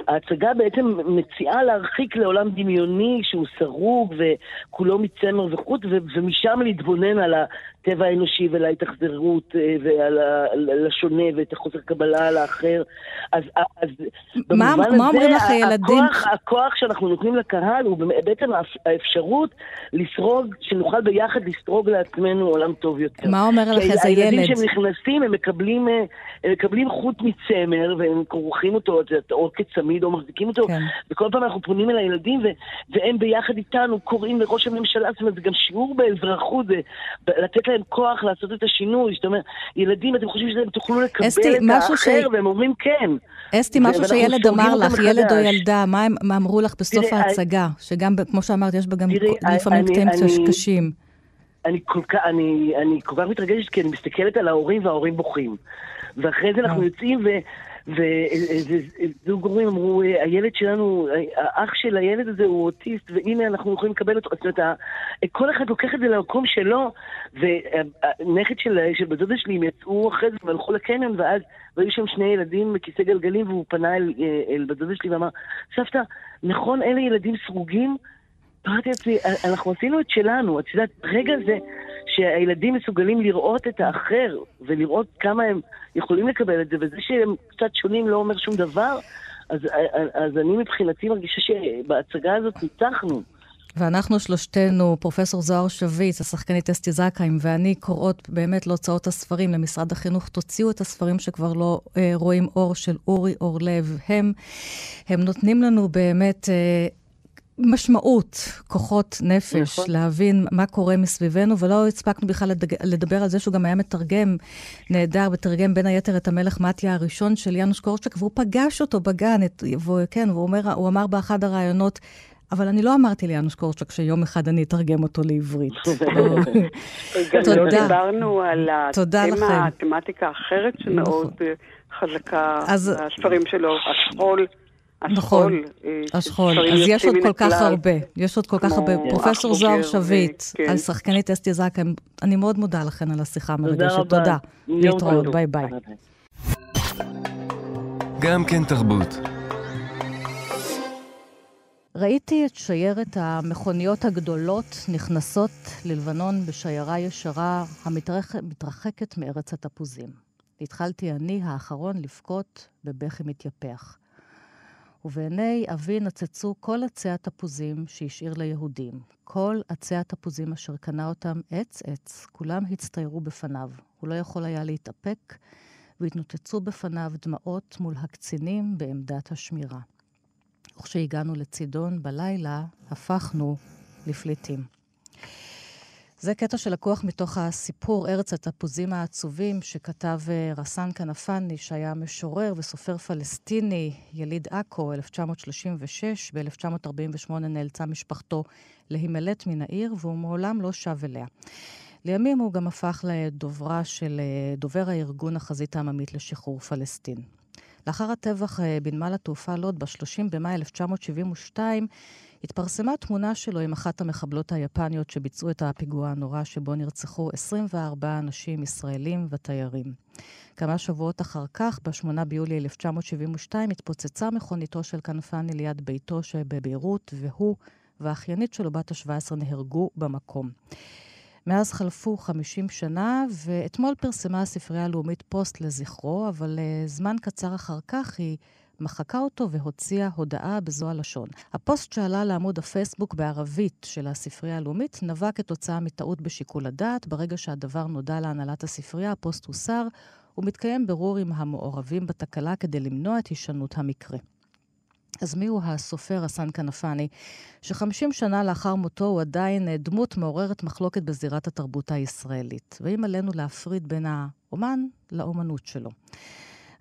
ההצגה בעצם מציעה להרחיק לעולם דמיוני שהוא סרוג וכולו מצמר וחוט, ומשם להתבונן על הטבע האנושי ועל ההתאכזרות אה, ועל השונה ואת החוסר קבלה על האחר. אז, אז מה, מה הזה, לך הילדים? הכוח, הכוח שאנחנו נותנים לקהל הוא בעצם האפשרות לסרוג, שנוכל ביחד לסרוג לעצמנו עולם טוב יותר. מה אומר לך איזה ילד? הילדים שנכנסים, הם מקבלים, אה, הם מקבלים חוט מצמר, והם כורכים אותו, או כצמיד, או מחזיקים אותו, כן. וכל פעם אנחנו פונים אל הילדים, והם ביחד איתנו קוראים לראש הממשלה, זאת אומרת, זה גם שיעור באזרחות, זה לתת להם כוח לעשות את השינוי. זאת אומרת, ילדים, אתם חושבים שאתם תוכלו לקבל אסתי, את האחר, ש... והם אומרים כן. אסתי, משהו שילד אמר לך, ילד או ילדה, מה הם מה אמרו לך בסוף תראי, ההצגה? I... שגם, כמו שאמרת, יש בה גם תראי, לפעמים קטעים קשים. אני כל, כך, אני, אני כל כך מתרגשת, כי אני מסתכלת על ההורים וההורים בוכים. ואחרי זה אנחנו אה. יוצאים, ו... וזוג הורים אמרו, הילד שלנו, האח של הילד הזה הוא אוטיסט, והנה אנחנו יכולים לקבל אותו. זאת אומרת, כל אחד לוקח את זה למקום שלו, והנכד של, של בת דודה שלי, הם יצאו אחרי זה והלכו לקניון, ואז והיו שם שני ילדים בכיסא גלגלים, והוא פנה אל, אל בת דודה שלי ואמר, סבתא, נכון, אלה ילדים סרוגים? אמרתי לעצמי, אנחנו עשינו את שלנו, את יודעת, רגע זה שהילדים מסוגלים לראות את האחר, ולראות כמה הם יכולים לקבל את זה, וזה שהם קצת שונים לא אומר שום דבר, אז, אז אני מבחינתי מרגישה שבהצגה הזאת ניצחנו. ואנחנו שלושתנו, פרופסור זוהר שביץ, השחקנית אסתי זקהיים ואני, קוראות באמת להוצאות הספרים למשרד החינוך, תוציאו את הספרים שכבר לא אה, רואים אור של אורי אורלב. הם, הם נותנים לנו באמת אה, משמעות, כוחות נפש, נכון. להבין מה קורה מסביבנו, ולא הספקנו בכלל לדג... לדבר על זה שהוא גם היה מתרגם נהדר, ותרגם בין היתר את המלך מתיה הראשון של יאנוש קורצ'ק, והוא פגש אותו בגן, את... והוא, כן, והוא אומר, הוא אמר באחד הראיונות, אבל אני לא אמרתי ליאנוש קורצ'ק שיום אחד אני אתרגם אותו לעברית. תודה. לא דיברנו על התמטיקה האחרת שמאוד נכון. חזקה בספרים שלו, השכול. נכון, השכול. אה, אז יש עוד כל כך הרבה, יש עוד כל כך הרבה. פרופסור זוהר שביט, כן. על שחקנית אסתי זקה, אני מאוד מודה לכן על השיחה המרגשת. תודה. להתראות, ביי ביי. גם כן תרבות. ראיתי את שיירת המכוניות הגדולות נכנסות ללבנון בשיירה ישרה המתרחקת מארץ התפוזים. התחלתי אני, האחרון, לבכות בבכי מתייפח. ובעיני אבי נצצו כל עצי התפוזים שהשאיר ליהודים. כל עצי התפוזים אשר קנה אותם עץ-עץ, כולם הצטיירו בפניו. הוא לא יכול היה להתאפק, והתנוצצו בפניו דמעות מול הקצינים בעמדת השמירה. וכשהגענו לצידון בלילה, הפכנו לפליטים. זה קטע שלקוח מתוך הסיפור ארץ התפוזים העצובים שכתב אה, רסן כנפני, שהיה משורר וסופר פלסטיני, יליד עכו, 1936. ב-1948 נאלצה משפחתו להימלט מן העיר, והוא מעולם לא שב אליה. לימים הוא גם הפך לדוברה של אה, דובר הארגון החזית העממית לשחרור פלסטין. לאחר הטבח בנמל התעופה לוד ב-30 במאי 1972, התפרסמה תמונה שלו עם אחת המחבלות היפניות שביצעו את הפיגוע הנורא שבו נרצחו 24 אנשים ישראלים ותיירים. כמה שבועות אחר כך, ב-8 ביולי 1972, התפוצצה מכוניתו של כנפני ליד ביתו שבביירות, והוא והאחיינית שלו בת ה-17 נהרגו במקום. מאז חלפו 50 שנה, ואתמול פרסמה הספרייה הלאומית פוסט לזכרו, אבל אה, זמן קצר אחר כך היא מחקה אותו והוציאה הודעה בזו הלשון. הפוסט שעלה לעמוד הפייסבוק בערבית של הספרייה הלאומית נבע כתוצאה מטעות בשיקול הדעת. ברגע שהדבר נודע להנהלת הספרייה, הפוסט הוסר, ומתקיים בירור עם המעורבים בתקלה כדי למנוע את הישנות המקרה. אז מיהו הסופר הסן כנפני, שחמישים שנה לאחר מותו הוא עדיין אה, דמות מעוררת מחלוקת בזירת התרבות הישראלית, ואם עלינו להפריד בין האומן לאומנות שלו.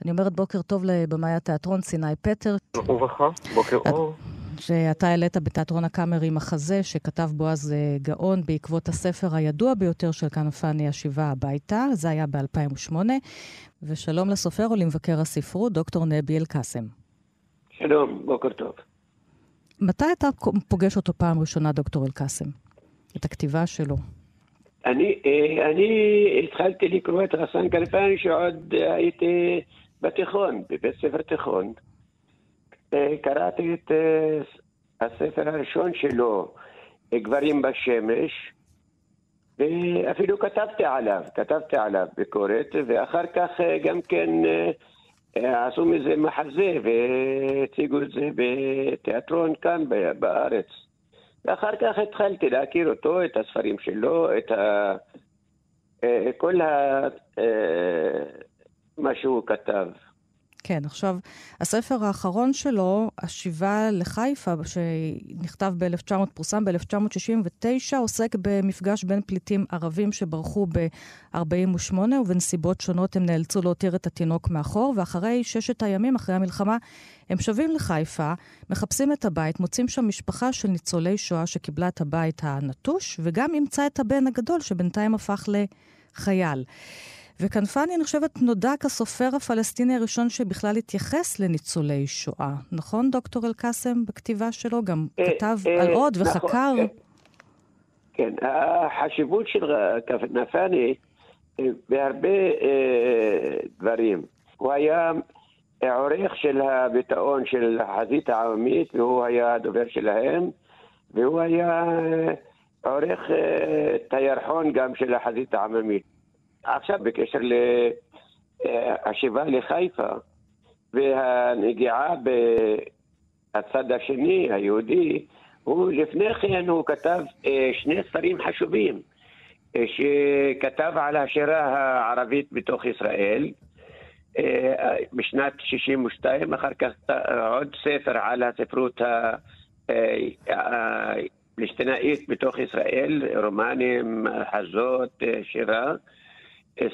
אני אומרת בוקר טוב לבמאי התיאטרון סיני פטר. וברכה, בוקר אור. שאתה העלית בתיאטרון הקאמרי מחזה שכתב בועז אה, גאון בעקבות הספר הידוע ביותר של כנפני, השיבה הביתה, זה היה ב-2008. ושלום לסופר ולמבקר הספרות, דוקטור נבי אל-קאסם. שלום, בוקר טוב. מתי אתה פוגש אותו פעם ראשונה, דוקטור אל-קאסם? את הכתיבה שלו. אני, אה, אני התחלתי לקרוא את רסן כנפני שעוד הייתי בתיכון, בבית ספר תיכון. אה, קראתי את אה, הספר הראשון שלו, גברים בשמש, ואפילו כתבתי עליו, כתבתי עליו ביקורת, ואחר כך גם כן עשו מזה מחזה והציגו את זה בתיאטרון כאן בארץ. ואחר כך התחלתי להכיר אותו, את הספרים שלו, את ה... אה, כל ה... מה שהוא כתב. כן, עכשיו, הספר האחרון שלו, השיבה לחיפה, שנכתב ב-1900, פורסם ב-1969, עוסק במפגש בין פליטים ערבים שברחו ב-48, ובנסיבות שונות הם נאלצו להותיר את התינוק מאחור, ואחרי ששת הימים, אחרי המלחמה, הם שבים לחיפה, מחפשים את הבית, מוצאים שם משפחה של ניצולי שואה שקיבלה את הבית הנטוש, וגם ימצא את הבן הגדול, שבינתיים הפך לחייל. וכנפני, אני חושבת, נודע כסופר הפלסטיני הראשון שבכלל התייחס לניצולי שואה. נכון, דוקטור אל-קאסם, בכתיבה שלו? גם אה, כתב אה, על עוד נכון, וחקר. כן, כן. החשיבות של כנפני אה, בהרבה דברים. הוא היה עורך של הביטאון של החזית העממית, והוא היה הדובר שלהם, והוא היה עורך את הירחון גם של החזית העממית. עכשיו בקשר להשיבה לחיפה והנגיעה בצד השני, היהודי, הוא לפני כן הוא כתב אה, שני ספרים חשובים אה, שכתב על השירה הערבית בתוך ישראל אה, בשנת 62, אחר כך עוד ספר על הספרות הפלסטינאית בתוך ישראל, רומנים, חזות, שירה.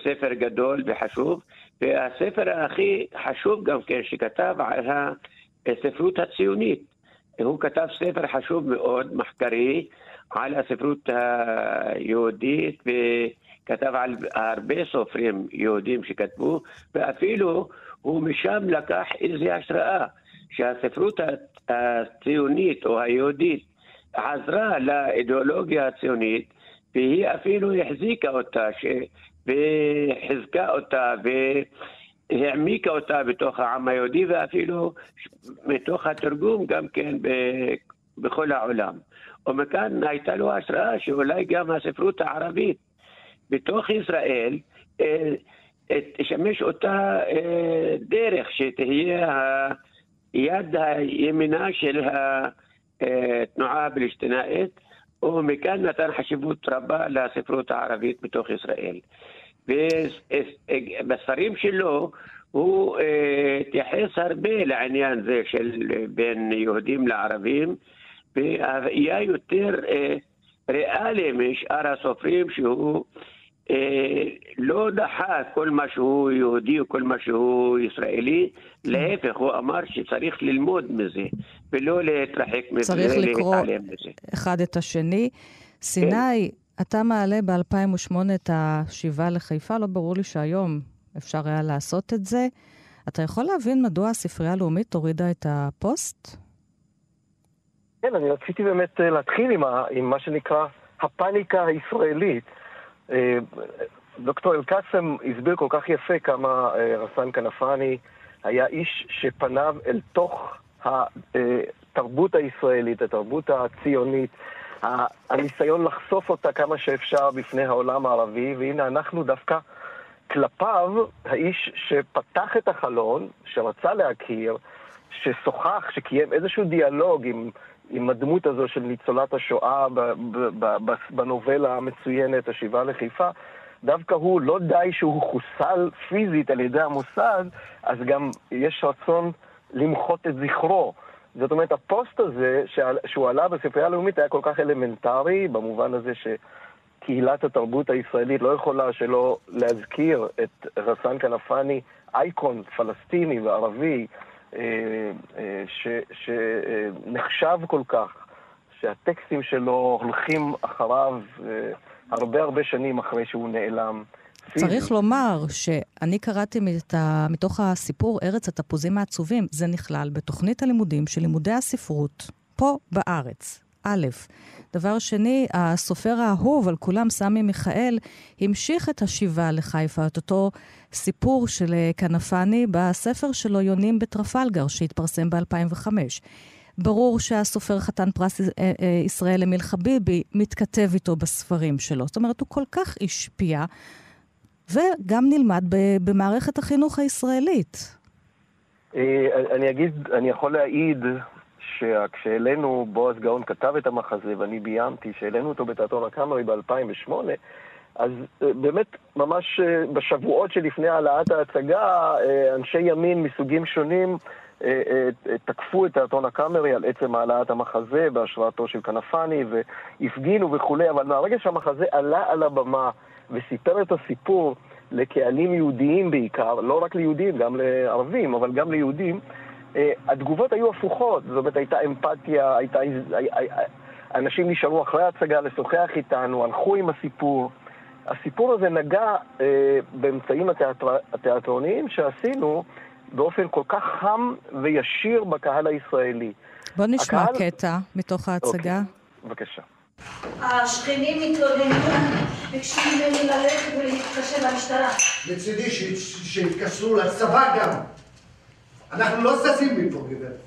ספר גדול וחשוב, והספר הכי חשוב גם כן שכתב על הספרות הציונית. הוא כתב ספר חשוב מאוד, מחקרי, על הספרות היהודית, וכתב על הרבה סופרים יהודים שכתבו, ואפילו הוא משם לקח איזו השראה, שהספרות הציונית או היהודית עזרה לאידיאולוגיה הציונית, והיא אפילו החזיקה אותה, וחיזקה אותה העמיקה אותה בתוך העם היהודי ואפילו מתוך התרגום גם כן בכל העולם. ומכאן הייתה לו השראה שאולי גם הספרות הערבית בתוך ישראל אה, אה, תשמש אותה אה, דרך שתהיה יד הימינה של התנועה הפלסטינאית, ומכאן נתן חשיבות רבה לספרות הערבית בתוך ישראל. ובספרים שלו הוא התייחס הרבה לעניין זה של בין יהודים לערבים, והיה יותר ריאלי משאר הסופרים שהוא אה, לא דחה כל מה שהוא יהודי או כל מה שהוא ישראלי, להפך, הוא אמר שצריך ללמוד מזה, ולא להתרחק מזה, צריך לקרוא אחד את השני. סיני, כן. אתה מעלה ב-2008 את השיבה לחיפה, לא ברור לי שהיום אפשר היה לעשות את זה. אתה יכול להבין מדוע הספרייה הלאומית הורידה את הפוסט? כן, אני רציתי באמת אה, להתחיל עם, ה, עם מה שנקרא הפאניקה הישראלית. אה, דוקטור אל-קאסם הסביר כל כך יפה כמה אה, רסן כנפני היה איש שפניו אל תוך התרבות הישראלית, התרבות הציונית, הניסיון לחשוף אותה כמה שאפשר בפני העולם הערבי, והנה אנחנו דווקא כלפיו, האיש שפתח את החלון, שרצה להכיר, ששוחח, שקיים איזשהו דיאלוג עם עם הדמות הזו של ניצולת השואה בנובלה המצוינת, השיבה לחיפה, דווקא הוא, לא די שהוא חוסל פיזית על ידי המוסד, אז גם יש רצון למחות את זכרו. זאת אומרת, הפוסט הזה שהוא עלה בספרייה הלאומית היה כל כך אלמנטרי, במובן הזה שקהילת התרבות הישראלית לא יכולה שלא להזכיר את רסן כנפני, אייקון פלסטיני וערבי, אה, אה, שנחשב כל כך, שהטקסטים שלו הולכים אחריו אה, הרבה הרבה שנים אחרי שהוא נעלם. צריך לומר שאני קראתי מתוך הסיפור ארץ התפוזים העצובים, זה נכלל בתוכנית הלימודים של לימודי הספרות פה בארץ. א', דבר שני, הסופר האהוב על כולם, סמי מיכאל, המשיך את השיבה לחיפה, את אותו סיפור של אה, כנפני בספר שלו, יונים בטרפלגר, שהתפרסם ב-2005. ברור שהסופר חתן פרס אה, אה, ישראל אמיל חביבי מתכתב איתו בספרים שלו. זאת אומרת, הוא כל כך השפיע, וגם נלמד במערכת החינוך הישראלית. אני אגיד, אני יכול להעיד שכשהעלינו, בועז גאון כתב את המחזה ואני ביימתי, שהעלינו אותו בתיאטרון הקאמרי ב-2008, אז אה, באמת, ממש אה, בשבועות שלפני העלאת ההצגה, אה, אנשי ימין מסוגים שונים תקפו את תיאטרון הקאמרי על עצם העלאת המחזה בהשראתו של כנפני והפגינו וכולי, אבל מהרגע שהמחזה עלה על הבמה וסיפר את הסיפור לקהלים יהודיים בעיקר, לא רק ליהודים, גם לערבים, אבל גם ליהודים, התגובות היו הפוכות, זאת אומרת, הייתה אמפתיה, הייתה... אנשים נשארו אחרי ההצגה לשוחח איתנו, הלכו עם הסיפור. הסיפור הזה נגע אה, באמצעים התיאטר... התיאטרוניים שעשינו באופן כל כך חם וישיר בקהל הישראלי. בוא נשמע הקהל... קטע מתוך ההצגה. אוקיי, בבקשה. השכנים מתלוננים, ביקשו ממני ללכת ולהתקשר למשטרה. מצידי שיתקשרו לצבא גם. אנחנו לא זזים מפה, גברת.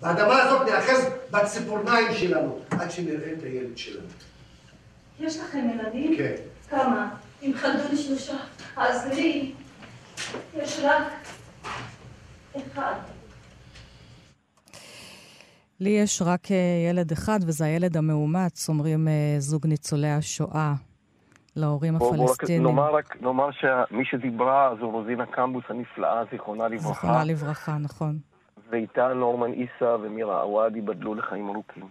באדמה הזאת נאחז בציפורניים שלנו עד שנראה את הילד שלנו. יש לכם ילדים? כן. כמה? אם חלדו לי שלושה, אז לי יש רק אחד. לי יש רק אה, ילד אחד, וזה הילד המאומץ, אומרים אה, זוג ניצולי השואה להורים בוא, הפלסטינים. בוא נאמר רק, נאמר שמי שדיברה זו רוזינה קמבוס הנפלאה, זיכרונה לברכה. זיכרונה לברכה, נכון. ואיתה נורמן איסה ומירה עוואד ייבדלו לחיים ארוכים.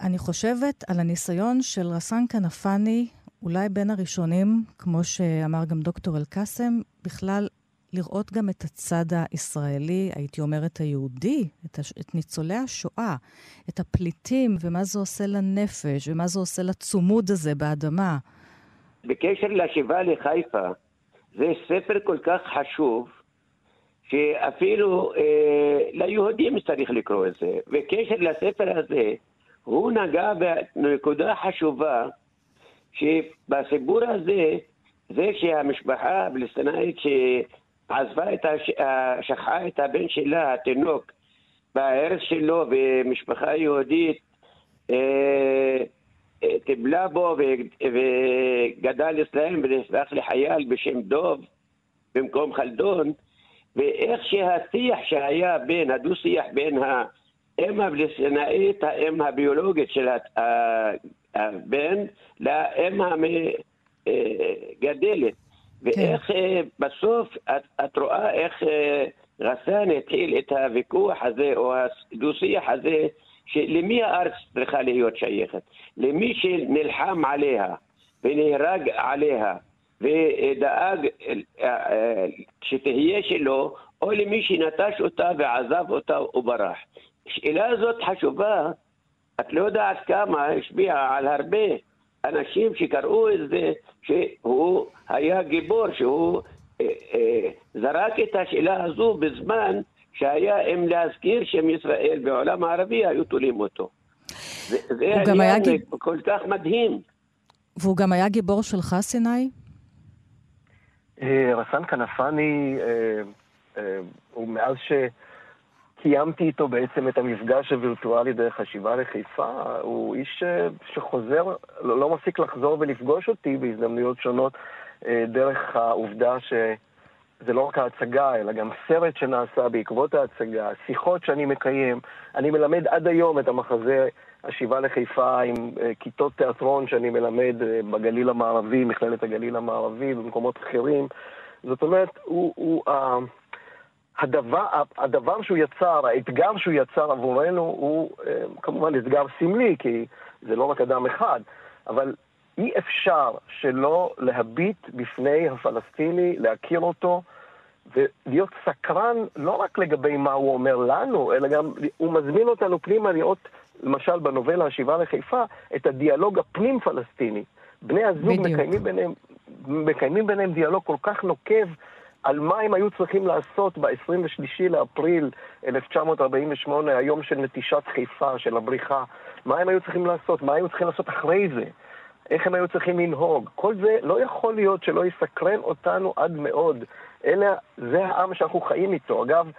אני חושבת על הניסיון של רסן כנפני, אולי בין הראשונים, כמו שאמר גם דוקטור אל-קאסם, בכלל לראות גם את הצד הישראלי, הייתי אומרת היהודי, את, הש... את ניצולי השואה, את הפליטים, ומה זה עושה לנפש, ומה זה עושה לצומוד הזה באדמה. בקשר לשיבה לחיפה, זה ספר כל כך חשוב, שאפילו אה, ליהודים צריך לקרוא את זה. בקשר לספר הזה, הוא נגע בנקודה חשובה, שבסיפור הזה, זה שהמשפחה הפלסטינאית עזבה את הש... שכחה את הבן שלה, התינוק, בארץ שלו, ומשפחה יהודית אה, אה, טיבלה בו וגדל אצלהם ונפתח לחייל בשם דוב במקום חלדון, ואיך שהשיח שהיה בין, הדו-שיח בין האם הפלסטינאית, האם הביולוגית של הבן, לאם המגדלת. ואיך כן. בסוף את, את רואה איך רסאן התחיל את הוויכוח הזה, או הדו-שיח הזה, שלמי הארץ צריכה להיות שייכת? למי שנלחם עליה ונהרג עליה ודאג שתהיה שלו, או למי שנטש אותה ועזב אותה וברח. השאלה הזאת חשובה, את לא יודעת כמה השפיעה על הרבה אנשים שקראו את זה, שהוא היה גיבור, שהוא אה, אה, זרק את השאלה הזו בזמן שהיה אם להזכיר שם ישראל בעולם הערבי, היו תולים אותו. זה, זה עניין גיב... כל כך מדהים. והוא גם היה גיבור שלך, סיני? אה, רסן כנפני, אה, אה, הוא מאז שקיימתי איתו בעצם את המפגש הווירטואלי דרך השיבה לחיפה, הוא איש שחוזר, לא, לא מפסיק לחזור ולפגוש אותי בהזדמנויות שונות דרך העובדה ש... זה לא רק ההצגה, אלא גם סרט שנעשה בעקבות ההצגה, שיחות שאני מקיים. אני מלמד עד היום את המחזה השיבה לחיפה עם uh, כיתות תיאטרון שאני מלמד בגליל המערבי, מכללת הגליל המערבי, במקומות אחרים. זאת אומרת, הוא, הוא הדבר, הדבר שהוא יצר, האתגר שהוא יצר עבורנו, הוא uh, כמובן אתגר סמלי, כי זה לא רק אדם אחד, אבל אי אפשר שלא להביט בפני הפלסטיני, להכיר אותו ולהיות סקרן לא רק לגבי מה הוא אומר לנו, אלא גם הוא מזמין אותנו פנימה לראות, למשל בנובלה השיבה לחיפה, את הדיאלוג הפנים-פלסטיני. בני הזוג מקיימים ביניהם, מקיימים ביניהם דיאלוג כל כך נוקב על מה הם היו צריכים לעשות ב-23 לאפריל 1948, היום של נטישת חיפה, של הבריחה. מה הם היו צריכים לעשות? מה היו צריכים לעשות אחרי זה? איך הם היו צריכים לנהוג. כל זה לא יכול להיות שלא יסקרן אותנו עד מאוד. אלה, זה העם שאנחנו חיים איתו. אגב,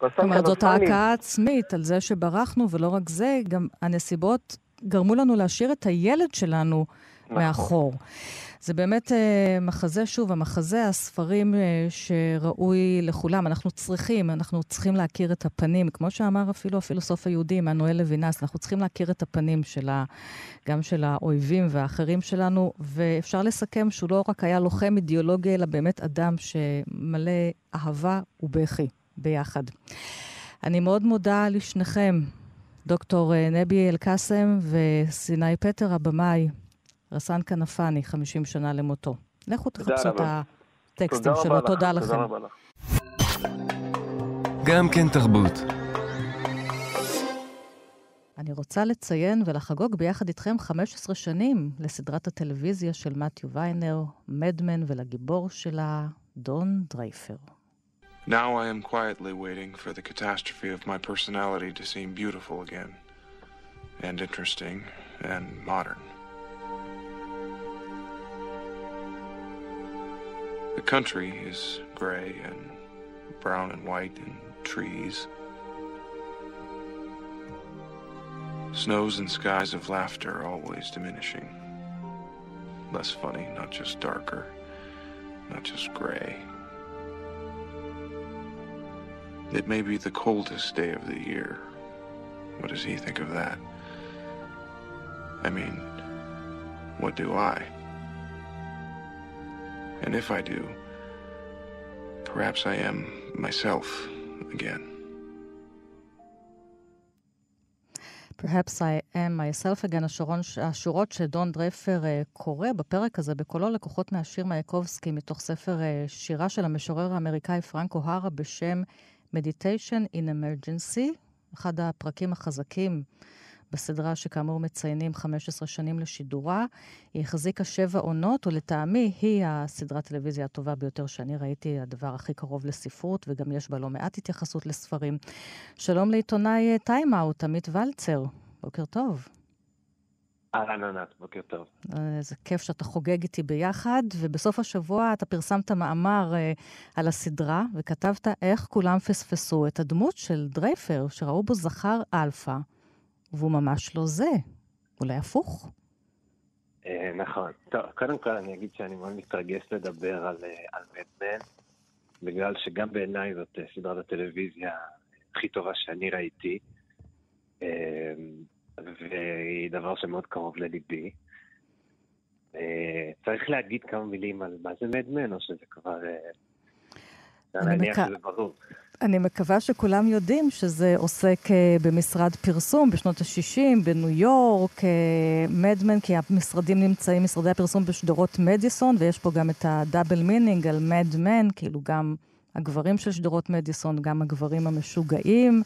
זאת אומרת, זאת ההכאה עצמית על זה שברחנו, ולא רק זה, גם הנסיבות גרמו לנו להשאיר את הילד שלנו נכון. מאחור. זה באמת אה, מחזה, שוב, המחזה, הספרים אה, שראוי לכולם. אנחנו צריכים, אנחנו צריכים להכיר את הפנים, כמו שאמר אפילו הפילוסוף היהודי, עמנואל לוינס, אנחנו צריכים להכיר את הפנים של ה, גם של האויבים והאחרים שלנו, ואפשר לסכם שהוא לא רק היה לוחם אידיאולוגי, אלא באמת אדם שמלא אהבה ובכי ביחד. אני מאוד מודה לשניכם, דוקטור אה, נבי אל-קאסם וסיני פטר, הבמאי. רסן כנפני, 50 שנה למותו. לכו תחפשו את הטקסטים שלו. תודה לכם. תודה רבה לך. גם כן תרבות. אני רוצה לציין ולחגוג ביחד איתכם 15 שנים לסדרת הטלוויזיה של מתיו ויינר, מדמן ולגיבור שלה, דון דרייפר. Now I am quietly waiting for the catastrophe of my personality to seem beautiful again, and interesting, and modern. The country is gray and brown and white and trees. Snows and skies of laughter always diminishing. Less funny, not just darker, not just gray. It may be the coldest day of the year. What does he think of that? I mean, what do I? And if I do, perhaps I am myself again. Perhaps I am myself again, השורון, השורות שדון דרפר uh, קורא בפרק הזה בקולו לקוחות מהשיר מייקובסקי מתוך ספר uh, שירה של המשורר האמריקאי פרנקו הרה בשם Meditation in Emergency, אחד הפרקים החזקים בסדרה שכאמור מציינים 15 שנים לשידורה. היא החזיקה שבע עונות, ולטעמי היא הסדרת טלוויזיה הטובה ביותר שאני ראיתי, הדבר הכי קרוב לספרות, וגם יש בה לא מעט התייחסות לספרים. שלום לעיתונאי טיימאוט, עמית ולצר. בוקר טוב. אהלן ענת, בוקר טוב. איזה כיף שאתה חוגג איתי ביחד, ובסוף השבוע אתה פרסמת מאמר אה, על הסדרה, וכתבת איך כולם פספסו את הדמות של דרייפר, שראו בו זכר אלפא, והוא ממש לא זה. אולי הפוך? אה, נכון. טוב, קודם כל אני אגיד שאני מאוד מתרגש לדבר על, על מד מן, בגלל שגם בעיניי זאת אה, סדרת הטלוויזיה הכי טובה שאני ראיתי. והיא דבר שמאוד קרוב לליבי. אה, צריך להגיד כמה מילים על מה זה מד מן, או שזה כבר... אה, אני, מק... אני מקווה שכולם יודעים שזה עוסק אה, במשרד פרסום בשנות ה-60, בניו יורק, מד מן, כי המשרדים נמצאים, משרדי הפרסום בשדרות מדיסון, ויש פה גם את ה double meaning על מד מן, כאילו גם הגברים של שדרות מדיסון, גם הגברים המשוגעים.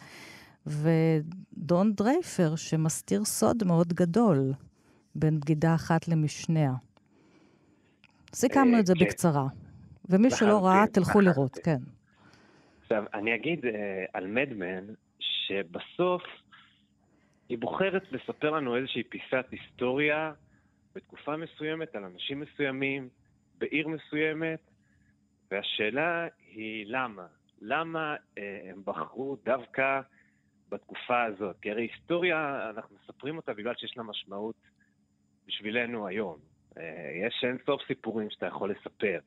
ודון דרייפר, שמסתיר סוד מאוד גדול בין בגידה אחת למשניה. סיכמנו את זה כן. בקצרה. ומי שלא ראה, תלכו לראות, כן. עכשיו, אני אגיד uh, על מדמן, שבסוף היא בוחרת לספר לנו איזושהי פיסת היסטוריה בתקופה מסוימת, על אנשים מסוימים, בעיר מסוימת, והשאלה היא למה. למה uh, הם בחרו דווקא בתקופה הזאת. כי הרי היסטוריה, אנחנו מספרים אותה בגלל שיש לה משמעות בשבילנו היום. אה, יש אין סוף סיפורים שאתה יכול לספר,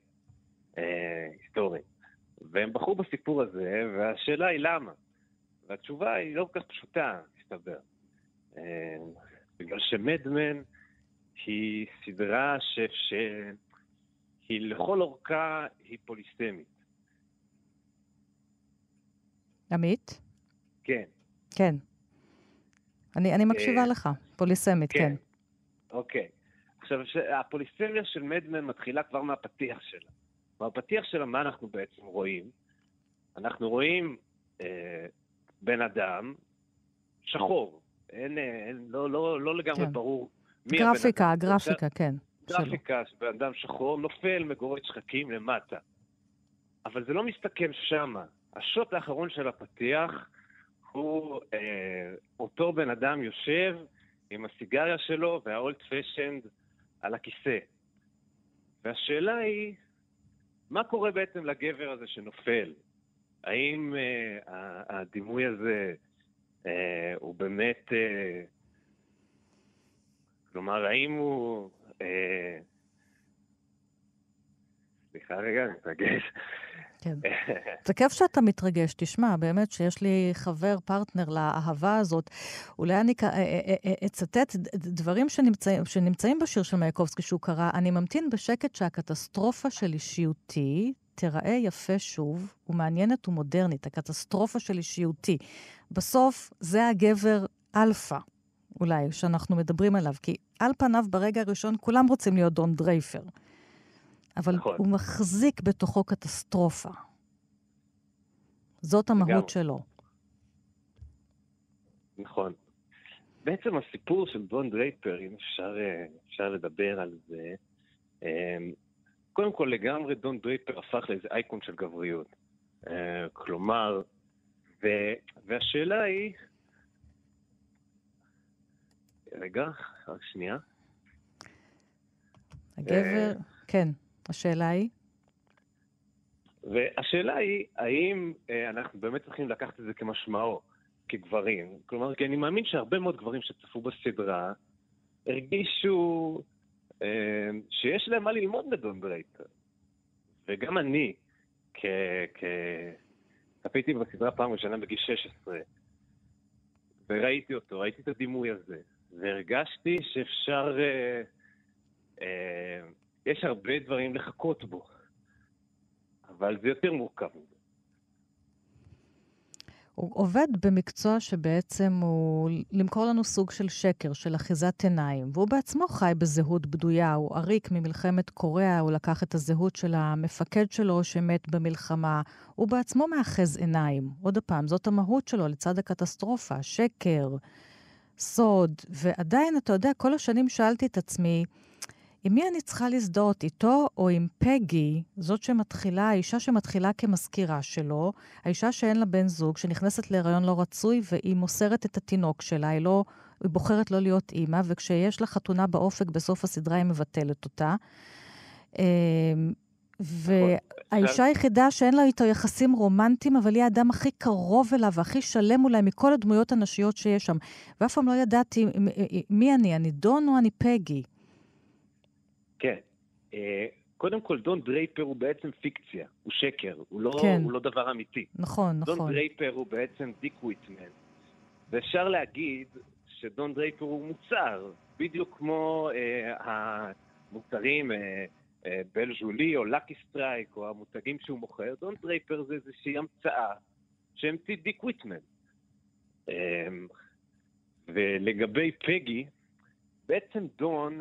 אה, היסטוריים. והם בחרו בסיפור הזה, והשאלה היא למה. והתשובה היא לא כל כך פשוטה, מסתבר. אה, בגלל שמדמן היא סדרה ש... ש... היא לכל אורכה היא פוליסמית. עמית? כן. כן. אני, אני מקשיבה אה, לך, פוליסמית, כן. כן. אוקיי. עכשיו, הפוליסמיה של מדמן מתחילה כבר מהפתיח שלה. בפתיח שלה, מה אנחנו בעצם רואים? אנחנו רואים אה, בן אדם שחור. אין, אה, אין, לא, לא, לא לגמרי כן. ברור מי גרפיקה, הבן אדם. גרפיקה, כן. גרפיקה של בן אדם שחור נופל מגורד שחקים למטה. אבל זה לא מסתכם שמה. השוט האחרון של הפתיח הוא אה, אותו בן אדם יושב עם הסיגריה שלו והאולד פשנד על הכיסא. והשאלה היא, מה קורה בעצם לגבר הזה שנופל? האם אה, הדימוי הזה אה, הוא באמת... אה, כלומר, האם הוא... אה, סליחה רגע, אני מתרגש. כן. זה כיף שאתה מתרגש. תשמע, באמת שיש לי חבר, פרטנר לאהבה הזאת. אולי אני אה, אה, אה, אצטט דברים שנמצאים, שנמצאים בשיר של מייקובסקי שהוא קרא. אני ממתין בשקט שהקטסטרופה של אישיותי תיראה יפה שוב, ומעניינת ומודרנית. הקטסטרופה של אישיותי. בסוף זה הגבר אלפא. אולי, שאנחנו מדברים עליו. כי על פניו, ברגע הראשון, כולם רוצים להיות דון דרייפר. אבל נכון. הוא מחזיק בתוכו קטסטרופה. זאת המהות גם. שלו. נכון. בעצם הסיפור של דון דרייפר, אם אפשר, אה, אפשר לדבר על זה, אה, קודם כל לגמרי דון דרייפר הפך לאיזה אייקון של גבריות. אה, כלומר, ו, והשאלה היא... רגע, רק שנייה. הגבר, כן. השאלה היא? והשאלה היא, האם אה, אנחנו באמת צריכים לקחת את זה כמשמעו, כגברים? כלומר, כי אני מאמין שהרבה מאוד גברים שצפו בסדרה הרגישו אה, שיש להם מה ללמוד מדון דרייפר. וגם אני, כ... כ... צפיתי בסדרה פעם ראשונה בגיל 16, וראיתי אותו, ראיתי את הדימוי הזה, והרגשתי שאפשר... אה, אה, יש הרבה דברים לחכות בו, אבל זה יותר מורכב מזה. הוא עובד במקצוע שבעצם הוא למכור לנו סוג של שקר, של אחיזת עיניים, והוא בעצמו חי בזהות בדויה, הוא עריק ממלחמת קוריאה, הוא לקח את הזהות של המפקד שלו שמת במלחמה, הוא בעצמו מאחז עיניים. עוד פעם, זאת המהות שלו לצד הקטסטרופה, שקר, סוד, ועדיין, אתה יודע, כל השנים שאלתי את עצמי, עם מי אני צריכה להזדהות, איתו או עם פגי, זאת שמתחילה, האישה שמתחילה כמזכירה שלו, האישה שאין לה בן זוג, שנכנסת להיריון לא רצוי והיא מוסרת את התינוק שלה, היא לא היא בוחרת לא להיות אימא, וכשיש לה חתונה באופק בסוף הסדרה היא מבטלת אותה. אמ, והאישה היחידה שאין לה איתו יחסים רומנטיים, אבל היא האדם הכי קרוב אליו והכי שלם אולי מכל הדמויות הנשיות שיש שם. ואף פעם לא ידעתי מי אני, אני דון או אני פגי. כן. אה, קודם כל, דון דרייפר הוא בעצם פיקציה, הוא שקר, הוא לא, כן. הוא לא דבר אמיתי. נכון, נכון. דון דרייפר הוא בעצם דיק וויטמן. ואפשר להגיד שדון דרייפר הוא מוצר, בדיוק כמו אה, המוצרים אה, אה, בל ז'ולי או לקי סטרייק או המותגים שהוא מוכר. דון דרייפר זה איזושהי המצאה שהמציא דיק וויטמן. אה, ולגבי פגי, בעצם דון,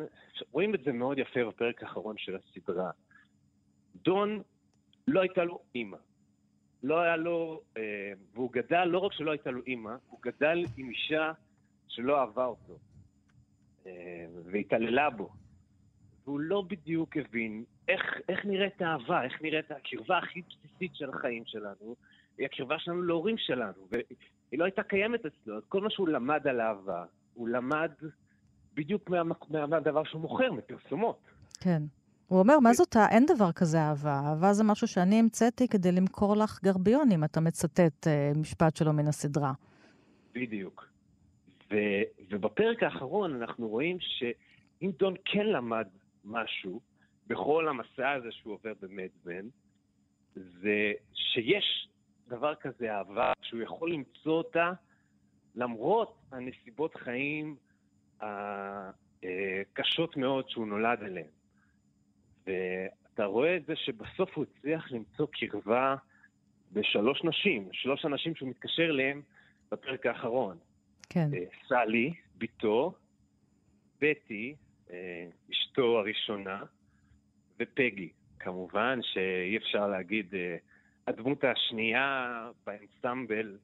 רואים את זה מאוד יפה בפרק האחרון של הסדרה. דון, לא הייתה לו אימא. לא היה לו, אה, והוא גדל, לא רק שלא הייתה לו אימא, הוא גדל עם אישה שלא אהבה אותו, אה, והתעללה בו. והוא לא בדיוק הבין איך, איך נראית האהבה, איך נראית הקרבה הכי בסיסית של החיים שלנו, היא הקרבה שלנו להורים שלנו, והיא לא הייתה קיימת אצלו. אז כל מה שהוא למד על אהבה, הוא למד בדיוק מה, מהדבר שהוא מוכר, מפרסומות. כן. הוא אומר, מה זאת, אין דבר כזה אהבה. אהבה זה משהו שאני המצאתי כדי למכור לך גרביון, אם אתה מצטט uh, משפט שלו מן הסדרה. בדיוק. ו, ובפרק האחרון אנחנו רואים שאם דון כן למד משהו בכל המסע הזה שהוא עובר במדמן, זה שיש דבר כזה אהבה, שהוא יכול למצוא אותה למרות הנסיבות חיים הקשות מאוד שהוא נולד אליהן. ואתה רואה את זה שבסוף הוא הצליח למצוא קרבה בשלוש נשים, שלוש אנשים שהוא מתקשר אליהם בפרק האחרון. כן. אה, סלי, בתו, בטי, אה, אשתו הראשונה, ופגי. כמובן שאי אפשר להגיד, אה, הדמות השנייה באנסמבל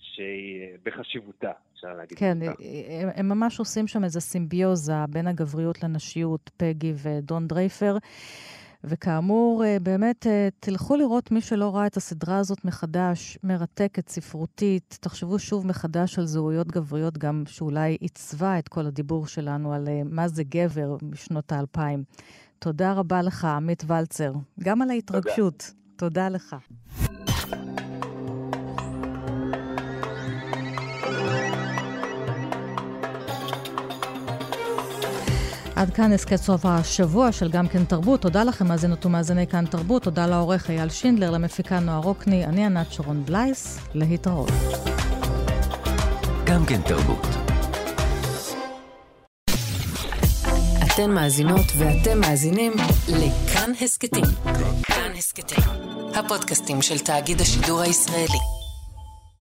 שהיא בחשיבותה, אפשר להגיד. כן, הם, הם ממש עושים שם איזו סימביוזה בין הגבריות לנשיות, פגי ודון דרייפר. וכאמור, אה, באמת, אה, תלכו לראות מי שלא ראה את הסדרה הזאת מחדש, מרתקת, ספרותית. תחשבו שוב מחדש על זהויות גבריות, גם שאולי עיצבה את כל הדיבור שלנו על אה, מה זה גבר משנות האלפיים. תודה רבה לך, עמית ולצר, גם על ההתרגשות. תודה, תודה לך. עד כאן הסכת סוף השבוע של גם כן תרבות. תודה לכם, מאזינות ומאזיני כאן תרבות. תודה לעורך אייל שינדלר, למפיקה נועה רוקני. אני ענת שרון בלייס, להתראות. גם כן תרבות. אתן מאזינות ואתם מאזינים לכאן הסכתים. כאן הסכתים, הפודקאסטים של תאגיד השידור הישראלי.